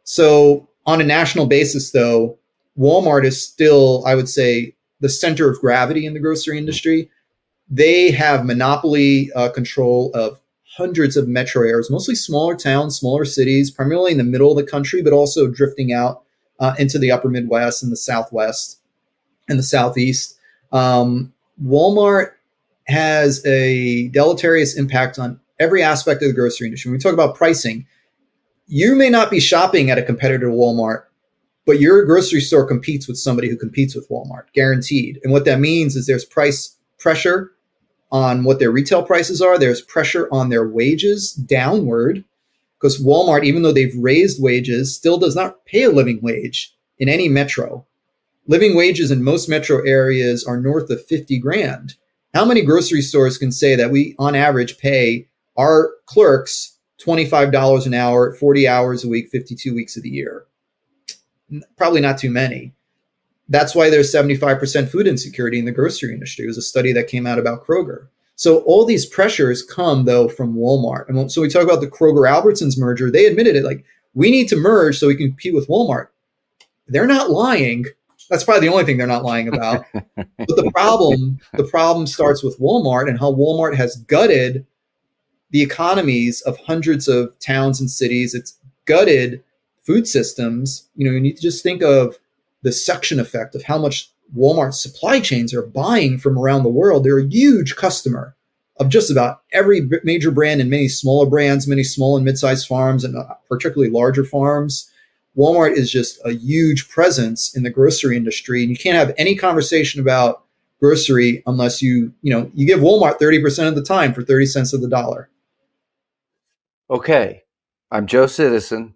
So, on a national basis, though, Walmart is still, I would say, the center of gravity in the grocery industry. They have monopoly uh, control of hundreds of metro areas, mostly smaller towns, smaller cities, primarily in the middle of the country, but also drifting out uh, into the upper Midwest and the Southwest and the Southeast. Um, Walmart has a deleterious impact on every aspect of the grocery industry. When we talk about pricing, you may not be shopping at a competitor to Walmart, but your grocery store competes with somebody who competes with Walmart, guaranteed. And what that means is there's price pressure on what their retail prices are, there's pressure on their wages downward because Walmart, even though they've raised wages, still does not pay a living wage in any metro. Living wages in most metro areas are north of 50 grand. How many grocery stores can say that we, on average, pay our clerks $25 an hour, 40 hours a week, 52 weeks of the year? Probably not too many. That's why there's 75% food insecurity in the grocery industry. It was a study that came out about Kroger. So all these pressures come though from Walmart. And so we talk about the Kroger Albertsons merger. They admitted it like we need to merge so we can compete with Walmart. They're not lying. That's probably the only thing they're not lying about. but the problem, the problem starts with Walmart and how Walmart has gutted the economies of hundreds of towns and cities. It's gutted food systems. You know, you need to just think of the suction effect of how much Walmart supply chains are buying from around the world. They're a huge customer of just about every major brand and many smaller brands, many small and mid-sized farms, and uh, particularly larger farms. Walmart is just a huge presence in the grocery industry, and you can't have any conversation about grocery unless you, you know, you give Walmart 30% of the time for 30 cents of the dollar. Okay. I'm Joe Citizen,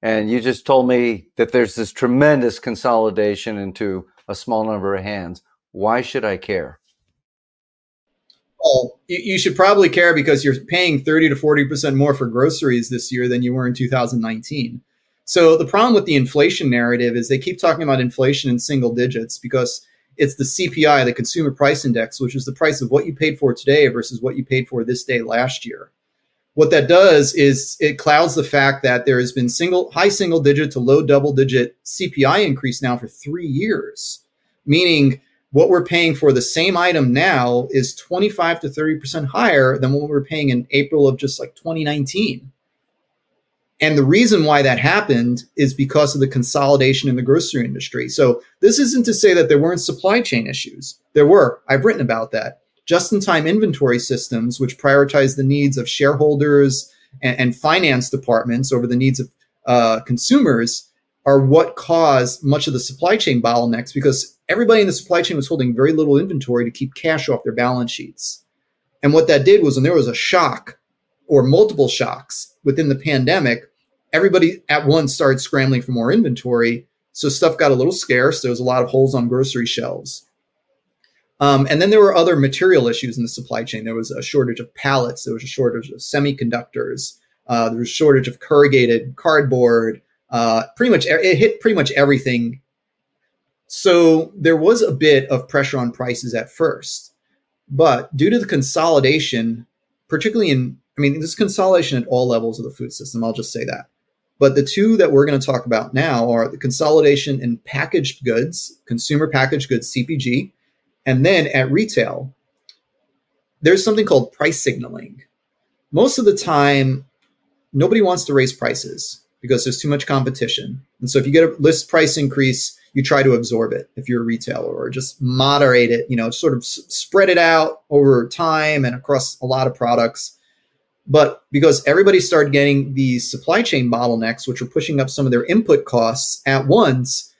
and you just told me that there's this tremendous consolidation into a small number of hands. Why should I care? Well, you should probably care because you're paying 30 to 40% more for groceries this year than you were in 2019. So the problem with the inflation narrative is they keep talking about inflation in single digits because it's the CPI, the consumer price index, which is the price of what you paid for today versus what you paid for this day last year. What that does is it clouds the fact that there has been single high single digit to low double digit CPI increase now for 3 years, meaning what we're paying for the same item now is 25 to 30% higher than what we were paying in April of just like 2019. And the reason why that happened is because of the consolidation in the grocery industry. So this isn't to say that there weren't supply chain issues. There were. I've written about that. Just in time inventory systems, which prioritize the needs of shareholders and, and finance departments over the needs of uh, consumers, are what caused much of the supply chain bottlenecks because everybody in the supply chain was holding very little inventory to keep cash off their balance sheets. And what that did was when there was a shock or multiple shocks within the pandemic, everybody at once started scrambling for more inventory. So stuff got a little scarce. There was a lot of holes on grocery shelves. Um, and then there were other material issues in the supply chain. There was a shortage of pallets. There was a shortage of semiconductors. Uh, there was a shortage of corrugated cardboard. Uh, pretty much, it hit pretty much everything so there was a bit of pressure on prices at first, but due to the consolidation, particularly in, I mean, this consolidation at all levels of the food system, I'll just say that. But the two that we're going to talk about now are the consolidation in packaged goods, consumer packaged goods, CPG, and then at retail, there's something called price signaling. Most of the time, nobody wants to raise prices because there's too much competition. And so if you get a list price increase, you try to absorb it if you're a retailer or just moderate it, you know, sort of s- spread it out over time and across a lot of products. But because everybody started getting these supply chain bottlenecks, which were pushing up some of their input costs at once,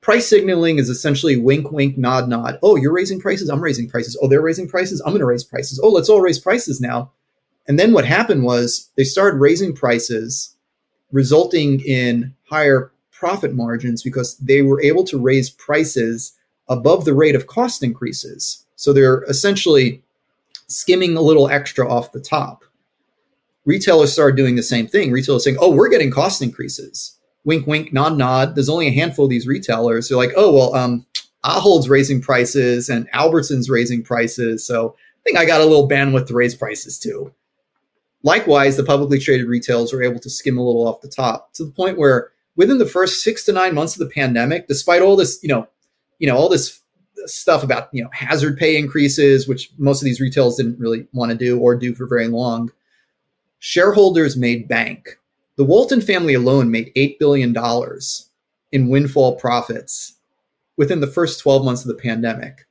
price signaling is essentially wink, wink, nod, nod. Oh, you're raising prices. I'm raising prices. Oh, they're raising prices. I'm going to raise prices. Oh, let's all raise prices now. And then what happened was they started raising prices, resulting in higher profit margins because they were able to raise prices above the rate of cost increases. So they're essentially skimming a little extra off the top. Retailers started doing the same thing. Retailers saying, "Oh, we're getting cost increases." Wink, wink, nod, nod. There's only a handful of these retailers. They're like, "Oh, well, um, Ahold raising prices and Albertsons raising prices, so I think I got a little bandwidth to raise prices too." Likewise, the publicly traded retailers were able to skim a little off the top to the point where within the first six to nine months of the pandemic, despite all this, you know, you know, all this stuff about you know hazard pay increases, which most of these retailers didn't really want to do or do for very long, shareholders made bank. The Walton family alone made eight billion dollars in windfall profits within the first 12 months of the pandemic.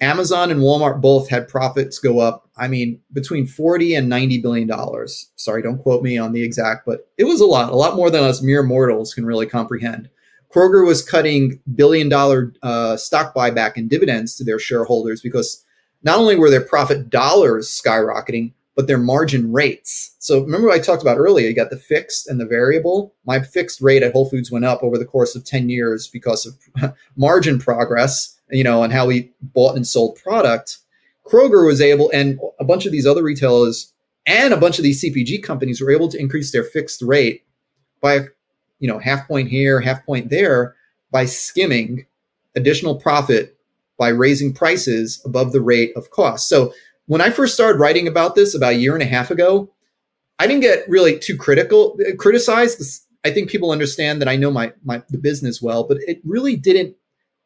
Amazon and Walmart both had profits go up. I mean, between 40 and 90 billion dollars. Sorry, don't quote me on the exact, but it was a lot, a lot more than us mere mortals can really comprehend. Kroger was cutting billion dollar uh, stock buyback and dividends to their shareholders because not only were their profit dollars skyrocketing, but their margin rates. So remember I talked about earlier, you got the fixed and the variable. My fixed rate at Whole Foods went up over the course of 10 years because of margin progress you know, and how we bought and sold product, Kroger was able, and a bunch of these other retailers and a bunch of these CPG companies were able to increase their fixed rate by, you know, half point here, half point there by skimming additional profit by raising prices above the rate of cost. So when I first started writing about this about a year and a half ago, I didn't get really too critical, criticized because I think people understand that I know my my the business well, but it really didn't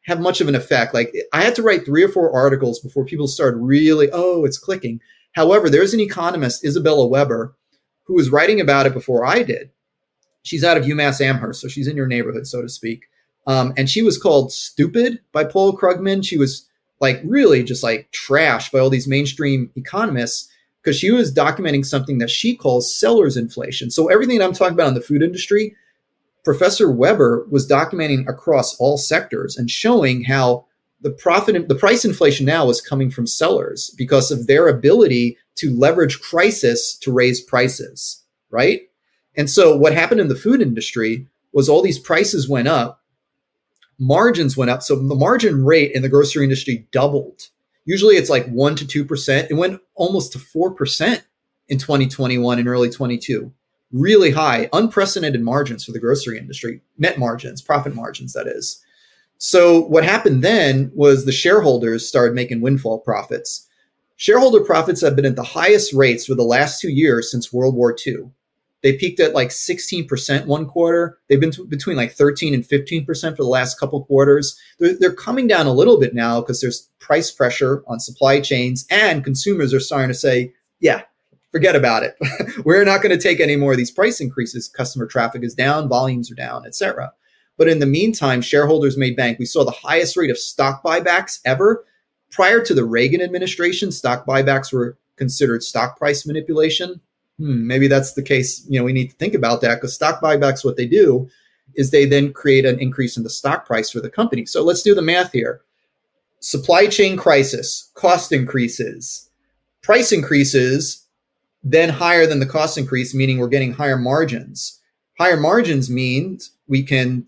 have much of an effect. Like I had to write three or four articles before people started really, oh, it's clicking. However, there's an economist, Isabella Weber, who was writing about it before I did. She's out of UMass Amherst, so she's in your neighborhood, so to speak. Um, and she was called stupid by Paul Krugman. She was like really just like trashed by all these mainstream economists because she was documenting something that she calls seller's inflation. So everything I'm talking about in the food industry, Professor Weber was documenting across all sectors and showing how the profit the price inflation now is coming from sellers because of their ability to leverage crisis to raise prices, right? And so what happened in the food industry was all these prices went up, margins went up. So the margin rate in the grocery industry doubled Usually it's like 1 to 2%. It went almost to 4% in 2021 and early 22. Really high, unprecedented margins for the grocery industry, net margins, profit margins, that is. So what happened then was the shareholders started making windfall profits. Shareholder profits have been at the highest rates for the last two years since World War II. They peaked at like 16% one quarter. They've been t- between like 13 and 15% for the last couple quarters. They're, they're coming down a little bit now because there's price pressure on supply chains and consumers are starting to say, yeah, forget about it. We're not going to take any more of these price increases. Customer traffic is down, volumes are down, etc. But in the meantime, shareholders made bank. We saw the highest rate of stock buybacks ever. Prior to the Reagan administration, stock buybacks were considered stock price manipulation hmm, maybe that's the case. You know, we need to think about that because stock buybacks, what they do is they then create an increase in the stock price for the company. So let's do the math here. Supply chain crisis, cost increases, price increases, then higher than the cost increase, meaning we're getting higher margins. Higher margins means we can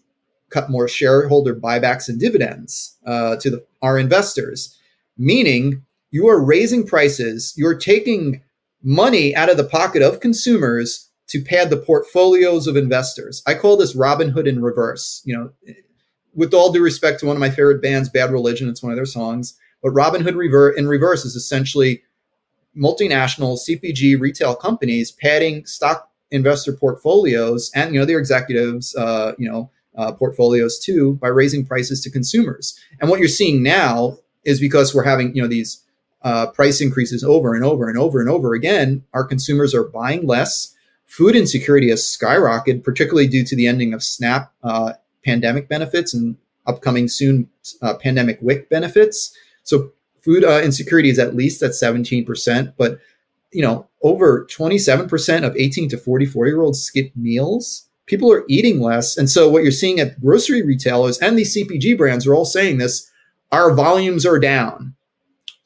cut more shareholder buybacks and dividends uh, to the, our investors, meaning you are raising prices, you're taking money out of the pocket of consumers to pad the portfolios of investors. I call this Robin Hood in reverse. You know, with all due respect to one of my favorite bands, Bad Religion, it's one of their songs. But Robin Hood in reverse is essentially multinational CPG retail companies padding stock investor portfolios and you know their executives, uh, you know, uh, portfolios too by raising prices to consumers. And what you're seeing now is because we're having you know these uh, price increases over and over and over and over again, our consumers are buying less. Food insecurity has skyrocketed, particularly due to the ending of SNAP uh, pandemic benefits and upcoming soon uh, pandemic WIC benefits. So food uh, insecurity is at least at 17%, but you know, over 27% of 18 to 44 year olds skip meals. People are eating less. And so what you're seeing at grocery retailers and these CPG brands are all saying this, our volumes are down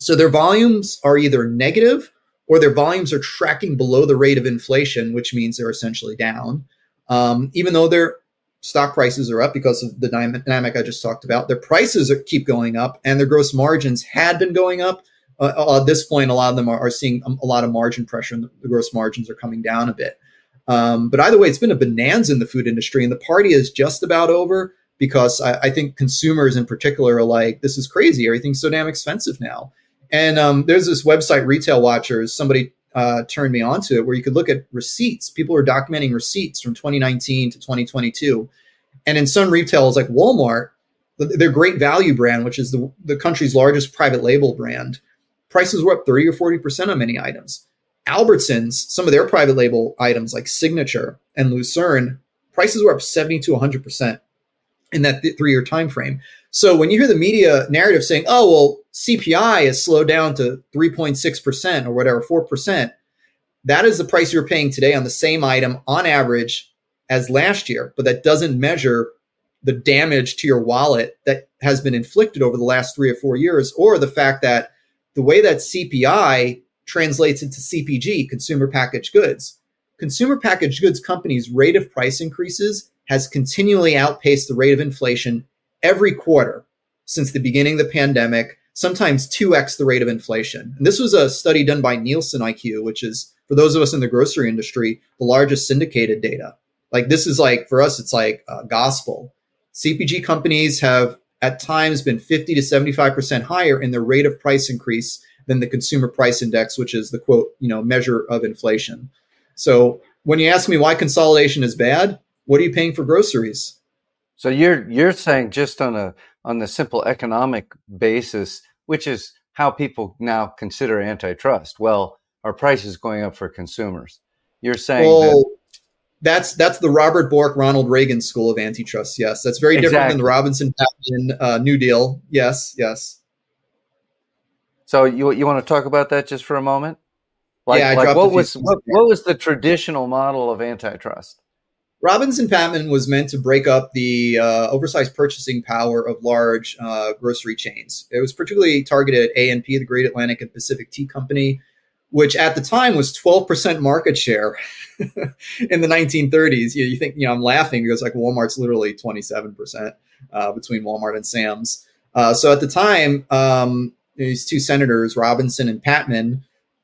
so their volumes are either negative or their volumes are tracking below the rate of inflation, which means they're essentially down. Um, even though their stock prices are up because of the dynamic I just talked about, their prices are, keep going up and their gross margins had been going up. Uh, uh at this point, a lot of them are, are, seeing a lot of margin pressure and the gross margins are coming down a bit. Um, but either way, it's been a bonanza in the food industry and the party is just about over because I, I think consumers in particular are like, this is crazy. Everything's so damn expensive now. And um, there's this website, Retail Watchers. Somebody uh, turned me onto it where you could look at receipts. People are documenting receipts from 2019 to 2022. And in some retailers like Walmart, their great value brand, which is the, the country's largest private label brand, prices were up 30 or 40% on many items. Albertsons, some of their private label items like Signature and Lucerne, prices were up 70 to 100% in that th- three year time frame. So when you hear the media narrative saying, oh, well, CPI has slowed down to 3.6% or whatever, 4%, that is the price you're paying today on the same item on average as last year. But that doesn't measure the damage to your wallet that has been inflicted over the last three or four years, or the fact that the way that CPI translates into CPG, consumer packaged goods. Consumer packaged goods companies' rate of price increases has continually outpaced the rate of inflation every quarter since the beginning of the pandemic, sometimes 2x the rate of inflation. And this was a study done by Nielsen IQ, which is, for those of us in the grocery industry, the largest syndicated data. Like, this is like, for us, it's like uh, gospel. CPG companies have at times been 50 to 75% higher in their rate of price increase than the consumer price index, which is the quote, you know, measure of inflation. So when you ask me why consolidation is bad, what are you paying for groceries? So you're you're saying just on a on the simple economic basis, which is how people now consider antitrust. Well, our price is going up for consumers. You're saying well, that that's that's the Robert Bork, Ronald Reagan school of antitrust. Yes, that's very different than the Robinson uh, New Deal. Yes, yes. So you you want to talk about that just for a moment? Like, yeah, like what was what, what was the traditional model of antitrust? Robinson Patman was meant to break up the uh, oversized purchasing power of large uh, grocery chains. It was particularly targeted at A and P, the Great Atlantic and Pacific Tea Company, which at the time was 12% market share in the 1930s. You, you, think, you know, I'm laughing because like Walmart's literally 27% uh, between Walmart and Sam's. Uh, so at the time, um, these two senators, Robinson and Patman,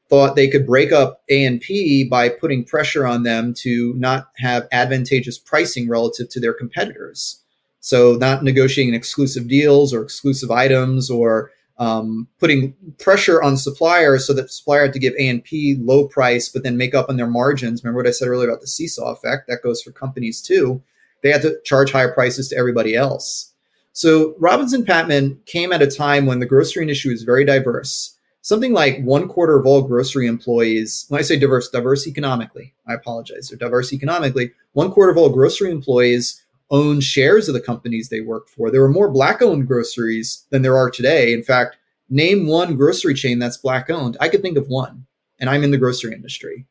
thought they could break up A and P by putting pressure on them to not have advantageous pricing relative to their competitors. So not negotiating exclusive deals or exclusive items or um, putting pressure on suppliers so that supplier had to give A and P low price, but then make up on their margins. Remember what I said earlier about the seesaw effect? That goes for companies too. They had to charge higher prices to everybody else. So Robinson Patman came at a time when the grocery industry was very diverse. Something like one quarter of all grocery employees, when I say diverse, diverse economically, I apologize, they're diverse economically. One quarter of all grocery employees own shares of the companies they work for. There were more black owned groceries than there are today. In fact, name one grocery chain that's black owned. I could think of one, and I'm in the grocery industry.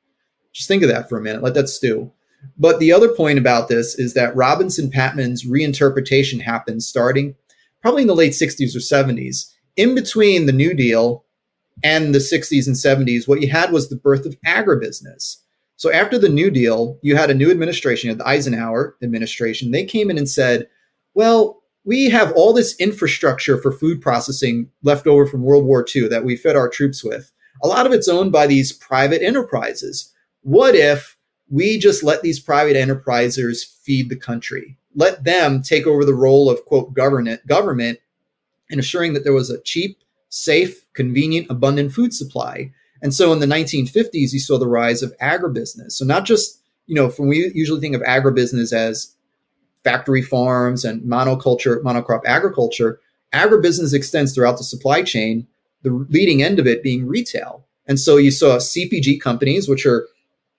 Just think of that for a minute. Let that stew. But the other point about this is that Robinson Patman's reinterpretation happened starting probably in the late 60s or 70s. In between the New Deal and the 60s and 70s, what you had was the birth of agribusiness. So after the New Deal, you had a new administration, the Eisenhower administration. They came in and said, well, we have all this infrastructure for food processing left over from World War II that we fed our troops with. A lot of it's owned by these private enterprises. What if we just let these private enterprises feed the country? Let them take over the role of quote government government in assuring that there was a cheap, safe, convenient, abundant food supply. And so in the 1950s, you saw the rise of agribusiness. So not just, you know, from we usually think of agribusiness as factory farms and monoculture, monocrop agriculture, agribusiness extends throughout the supply chain, the leading end of it being retail. And so you saw CPG companies, which are,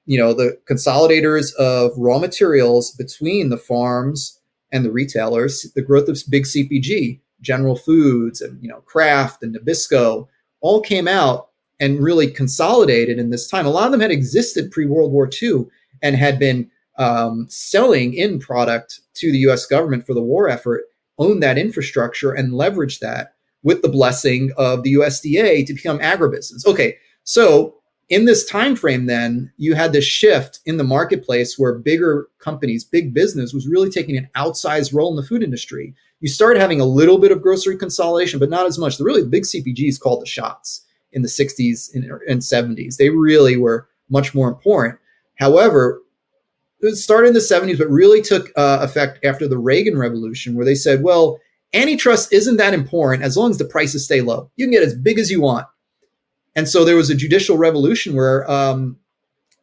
you know, the consolidators of raw materials between the farms and the retailers, the growth of big CPG, General Foods and, you know, Kraft and Nabisco all came out and really consolidated in this time. A lot of them had existed pre World War II and had been um, selling in product to the US government for the war effort, owned that infrastructure and leveraged that with the blessing of the USDA to become agribusiness. Okay, so in this time frame then you had this shift in the marketplace where bigger companies big business was really taking an outsized role in the food industry you start having a little bit of grocery consolidation but not as much the really big cpgs called the shots in the 60s and 70s. They really were much more important. However, it started in the 70s, but really took uh, effect after the Reagan Revolution, where they said, well, antitrust isn't that important as long as the prices stay low. You can get as big as you want. And so there was a judicial revolution where um,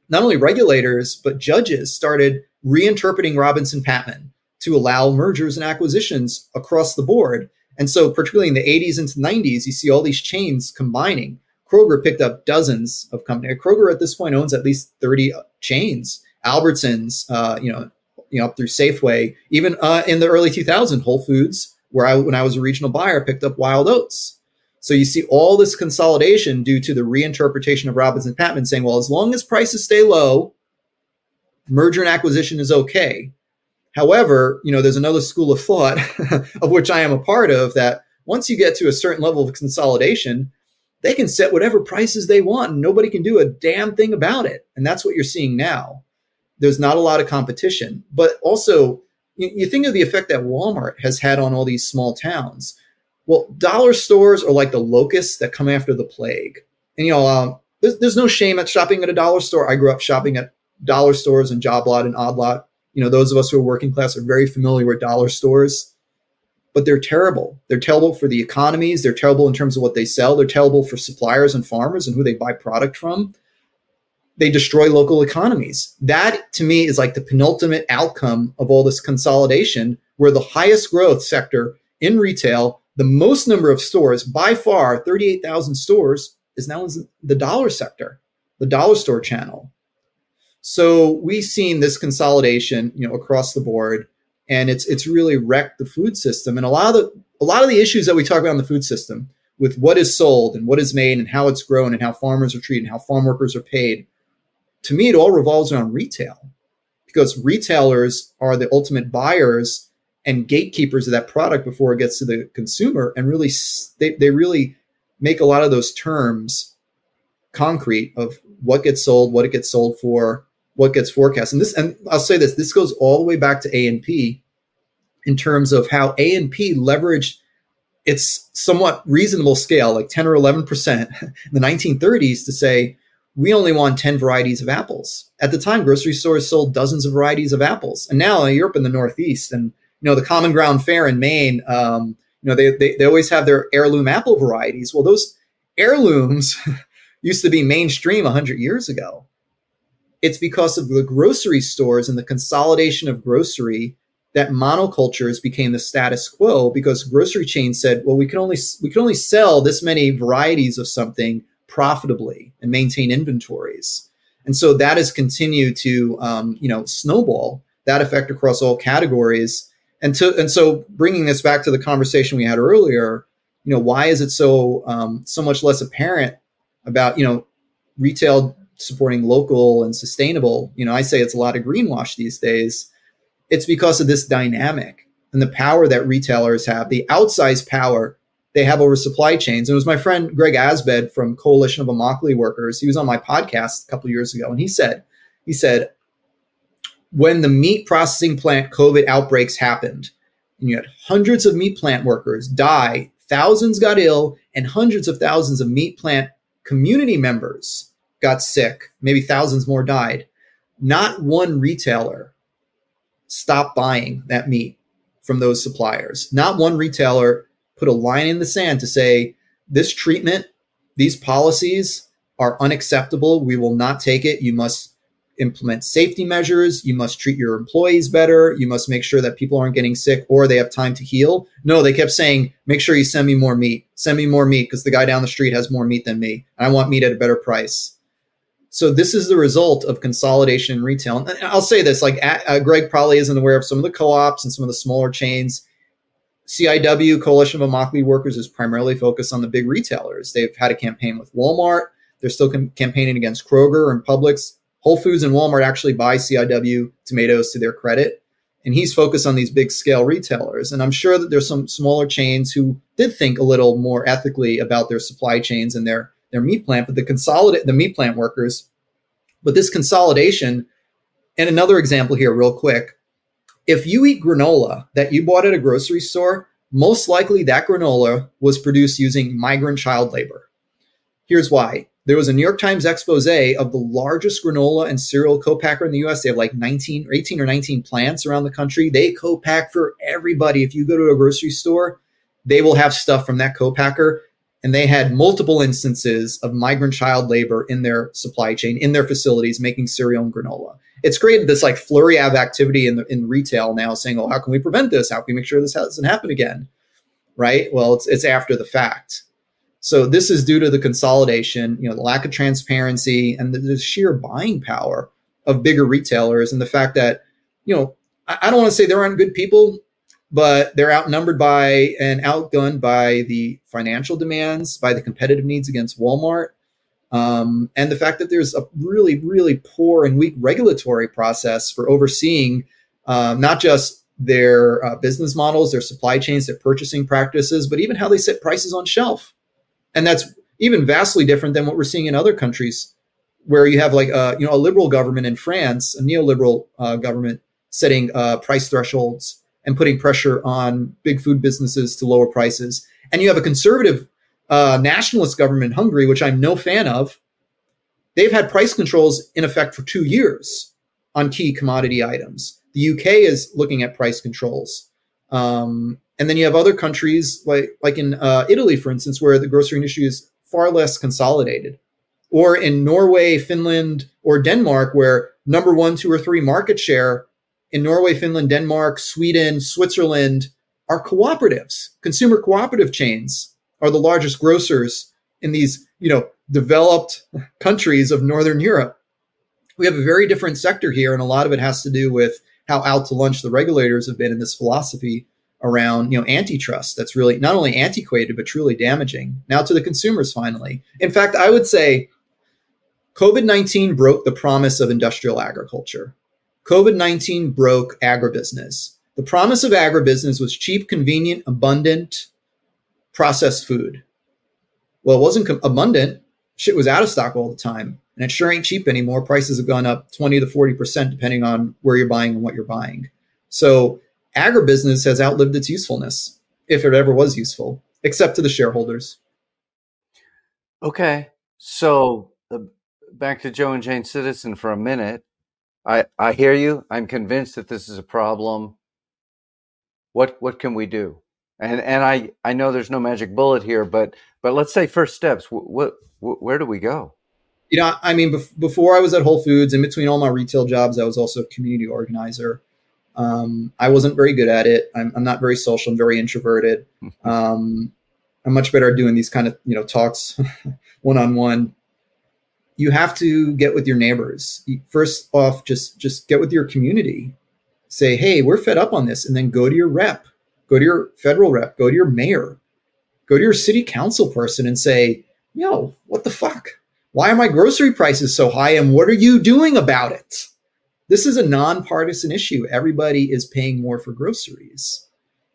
not only regulators, but judges started reinterpreting Robinson Patman to allow mergers and acquisitions across the board. And so, particularly in the 80s into 90s, you see all these chains combining. Kroger picked up dozens of companies. Kroger at this point owns at least 30 chains. Albertsons, uh, you know, you know, up through Safeway. Even uh, in the early 2000s, Whole Foods, where I, when I was a regional buyer, picked up Wild Oats. So you see all this consolidation due to the reinterpretation of Robinson Patman saying, well, as long as prices stay low, merger and acquisition is okay. However, you know, there's another school of thought of which I am a part of that once you get to a certain level of consolidation, they can set whatever prices they want and nobody can do a damn thing about it. And that's what you're seeing now. There's not a lot of competition, but also you, you think of the effect that Walmart has had on all these small towns. Well, dollar stores are like the locusts that come after the plague. And you know, um, there's, there's no shame at shopping at a dollar store. I grew up shopping at dollar stores and job lot and odd lot you know, those of us who are working class are very familiar with dollar stores, but they're terrible. They're terrible for the economies. They're terrible in terms of what they sell. They're terrible for suppliers and farmers and who they buy product from. they destroy local economies. That to me is like the penultimate outcome of all this consolidation, where the highest growth sector in retail, the most number of stores by far, 38,000 stores, is now in the dollar sector, the dollar store channel. So we've seen this consolidation, you know, across the board, and it's it's really wrecked the food system. And a lot of the a lot of the issues that we talk about in the food system with what is sold and what is made and how it's grown and how farmers are treated and how farm workers are paid to me, it all revolves around retail because retailers are the ultimate buyers and gatekeepers of that product before it gets to the consumer. And really, they, they really make a lot of those terms concrete of what gets sold, what it gets sold for, what gets forecast. And this, and I'll say this, this goes all the way back to A and P in terms of how A and P leveraged its somewhat reasonable scale, like 10 or 11% in the 1930s to say, we only want 10 varieties of apples. At the time, grocery stores sold dozens of varieties of apples. And now in Europe in the Northeast and, you know, the Common Ground Fair in Maine, um, you know, they, they, they always have their heirloom apple varieties. Well, those heirlooms used to be mainstream 100 years ago. It's because of the grocery stores and the consolidation of grocery that monocultures became the status quo because grocery chains said, well, we can only we can only sell this many varieties of something profitably and maintain inventories. And so that has continued to, um, you know, snowball that effect across all categories. And to, and so bringing this back to the conversation we had earlier, you know, why is it so um, so much less apparent about you know retail supporting local and sustainable? You know, I say it's a lot of greenwash these days. It's because of this dynamic and the power that retailers have, the outsized power they have over supply chains. And it was my friend Greg Asbed from Coalition of Immokalee Workers. He was on my podcast a couple years ago, and he said, he said, when the meat processing plant COVID outbreaks happened, and you had hundreds of meat plant workers die, thousands got ill, and hundreds of thousands of meat plant community members got sick, maybe thousands more died. Not one retailer stopped buying that meat from those suppliers. Not one retailer put a line in the sand to say this treatment, these policies are unacceptable. We will not take it. You must implement safety measures. You must treat your employees better. You must make sure that people aren't getting sick or they have time to heal. No, they kept saying, make sure you send me more meat. Send me more meat because the guy down the street has more meat than me. And I want meat at a better price. So this is the result of consolidation in retail. And I'll say this, like uh, Greg probably isn't aware of some of the co-ops and some of the smaller chains CIW, Coalition of Immokalee Workers, is primarily focused on the big retailers. They've had a campaign with Walmart. They're still com- campaigning against Kroger and Publix. Whole Foods and Walmart actually buy CIW tomatoes to their credit. And he's focused on these big scale retailers. And I'm sure that there's some smaller chains who did think a little more ethically about their supply chains and their, their meat plant, but the consolidate the meat plant workers. But this consolidation, and another example here, real quick, if you eat granola that you bought at a grocery store, most likely that granola was produced using migrant child labor. Here's why. There was a New York Times expose of the largest granola and cereal co-packer in the US. They have like 19 or 18 or 19 plants around the country. They co-pack for everybody. If you go to a grocery store, they will have stuff from that co-packer. And they had multiple instances of migrant child labor in their supply chain, in their facilities, making cereal and granola it's created this like flurry of activity in the, in retail now saying, "Oh, how can we prevent this? How can we make sure this doesn't happen again?" Right? Well, it's it's after the fact. So this is due to the consolidation, you know, the lack of transparency and the, the sheer buying power of bigger retailers, and the fact that you know I, I don't want to say there aren't good people, but they're outnumbered by and outgunned by the financial demands, by the competitive needs against Walmart, um, and the fact that there's a really, really poor and weak regulatory process for overseeing uh, not just their uh, business models, their supply chains, their purchasing practices, but even how they set prices on shelf. And that's even vastly different than what we're seeing in other countries, where you have like a, uh, you know a liberal government in France, a neoliberal uh, government setting uh, price thresholds and putting pressure on big food businesses to lower prices, and you have a conservative uh, nationalist government in Hungary, which I'm no fan of, they've had price controls in effect for two years on key commodity items. The UK is looking at price controls. Um, and then you have other countries like like in uh, Italy, for instance, where the grocery industry is far less consolidated. or in Norway, Finland, or Denmark, where number one, two, or three market share in Norway, Finland, Denmark, Sweden, Switzerland are cooperatives. Consumer cooperative chains are the largest grocers in these, you know, developed countries of Northern Europe. We have a very different sector here, and a lot of it has to do with how out to lunch the regulators have been in this philosophy around you know antitrust that's really not only antiquated but truly damaging now to the consumers finally in fact i would say covid-19 broke the promise of industrial agriculture covid-19 broke agribusiness the promise of agribusiness was cheap convenient abundant processed food well it wasn't com- abundant shit was out of stock all the time and it sure ain't cheap anymore prices have gone up 20 to 40% depending on where you're buying and what you're buying so agribusiness has outlived its usefulness, if it ever was useful, except to the shareholders. Okay. So uh, back to Joe and Jane Citizen for a minute. I, I hear you. I'm convinced that this is a problem. What what can we do? And and I, I know there's no magic bullet here, but but let's say first steps. What, what where do we go? You know, I mean, bef- before I was at Whole Foods, in between all my retail jobs, I was also a community organizer. Um, I wasn't very good at it. I'm, I'm, not very social. I'm very introverted. Um, I'm much better at doing these kind of you know talks one on one. You have to get with your neighbors. First off, just just get with your community. Say, hey, we're fed up on this, and then go to your rep, go to your federal rep, go to your mayor, go to your city council person, and say, yo, what the fuck? Why are my grocery prices so high, and what are you doing about it? This is a nonpartisan issue. Everybody is paying more for groceries.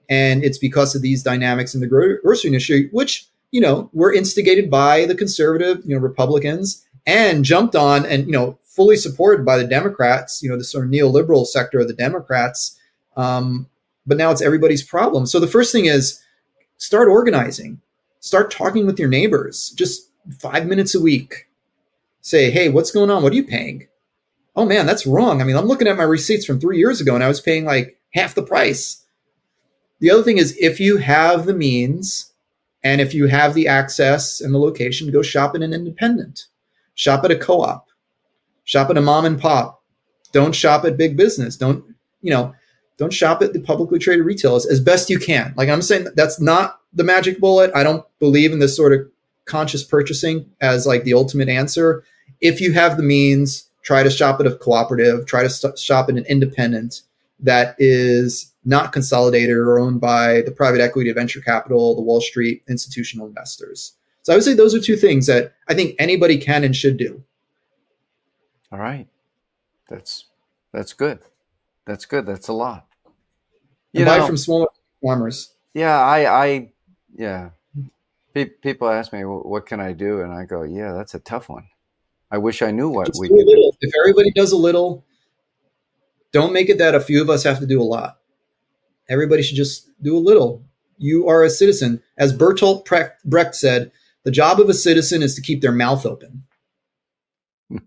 And it's because of these dynamics in the grocery industry, which, you know, were instigated by the conservative, you know, Republicans and jumped on and, you know, fully supported by the Democrats, you know, the sort of neoliberal sector of the Democrats. Um, but now it's everybody's problem. So the first thing is start organizing, start talking with your neighbors, just five minutes a week. Say, hey, what's going on? What are you paying? oh man, that's wrong. I mean, I'm looking at my receipts from three years ago and I was paying like half the price. The other thing is if you have the means and if you have the access and the location, go shop at an independent, shop at a co op, shop at a mom and pop. Don't shop at big business. Don't, you know, don't shop at the publicly traded retailers as best you can. Like I'm saying, that's not the magic bullet. I don't believe in this sort of conscious purchasing as like the ultimate answer. If you have the means, try to shop at a cooperative, try to st- shop at an independent that is not consolidated or owned by the private equity, venture capital, the Wall Street institutional investors. So I would say those are two things that I think anybody can and should do. All right. That's that's good. That's good. That's a lot. You buy from small farmers. Yeah, I I yeah. people ask me what can I do and I go, yeah, that's a tough one. I wish I knew what Just we could do. If everybody does a little, don't make it that a few of us have to do a lot. Everybody should just do a little. You are a citizen. As Bertolt Brecht said, the job of a citizen is to keep their mouth open.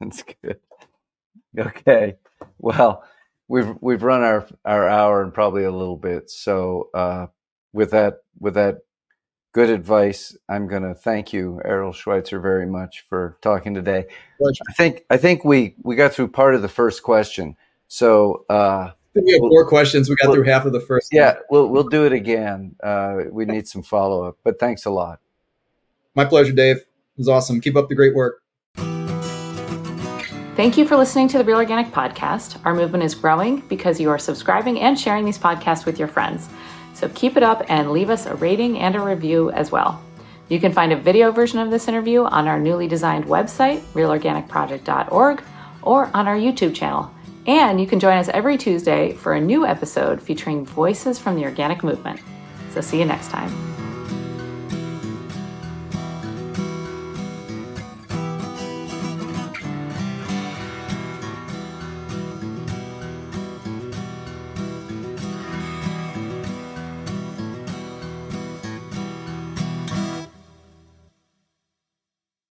That's good. Okay. Well, we've we've run our our hour and probably a little bit. So uh, with that with that good advice. I'm going to thank you, Errol Schweizer, very much for talking today. Pleasure. I think I think we we got through part of the first question. So uh, we have four questions. We got we'll, through half of the first. Yeah, one. we'll we'll do it again. Uh, we need some follow up, but thanks a lot. My pleasure, Dave. It was awesome. Keep up the great work. Thank you for listening to the Real Organic Podcast. Our movement is growing because you are subscribing and sharing these podcasts with your friends. So keep it up and leave us a rating and a review as well. You can find a video version of this interview on our newly designed website, realorganicproject.org, or on our YouTube channel. And you can join us every Tuesday for a new episode featuring voices from the organic movement. So see you next time.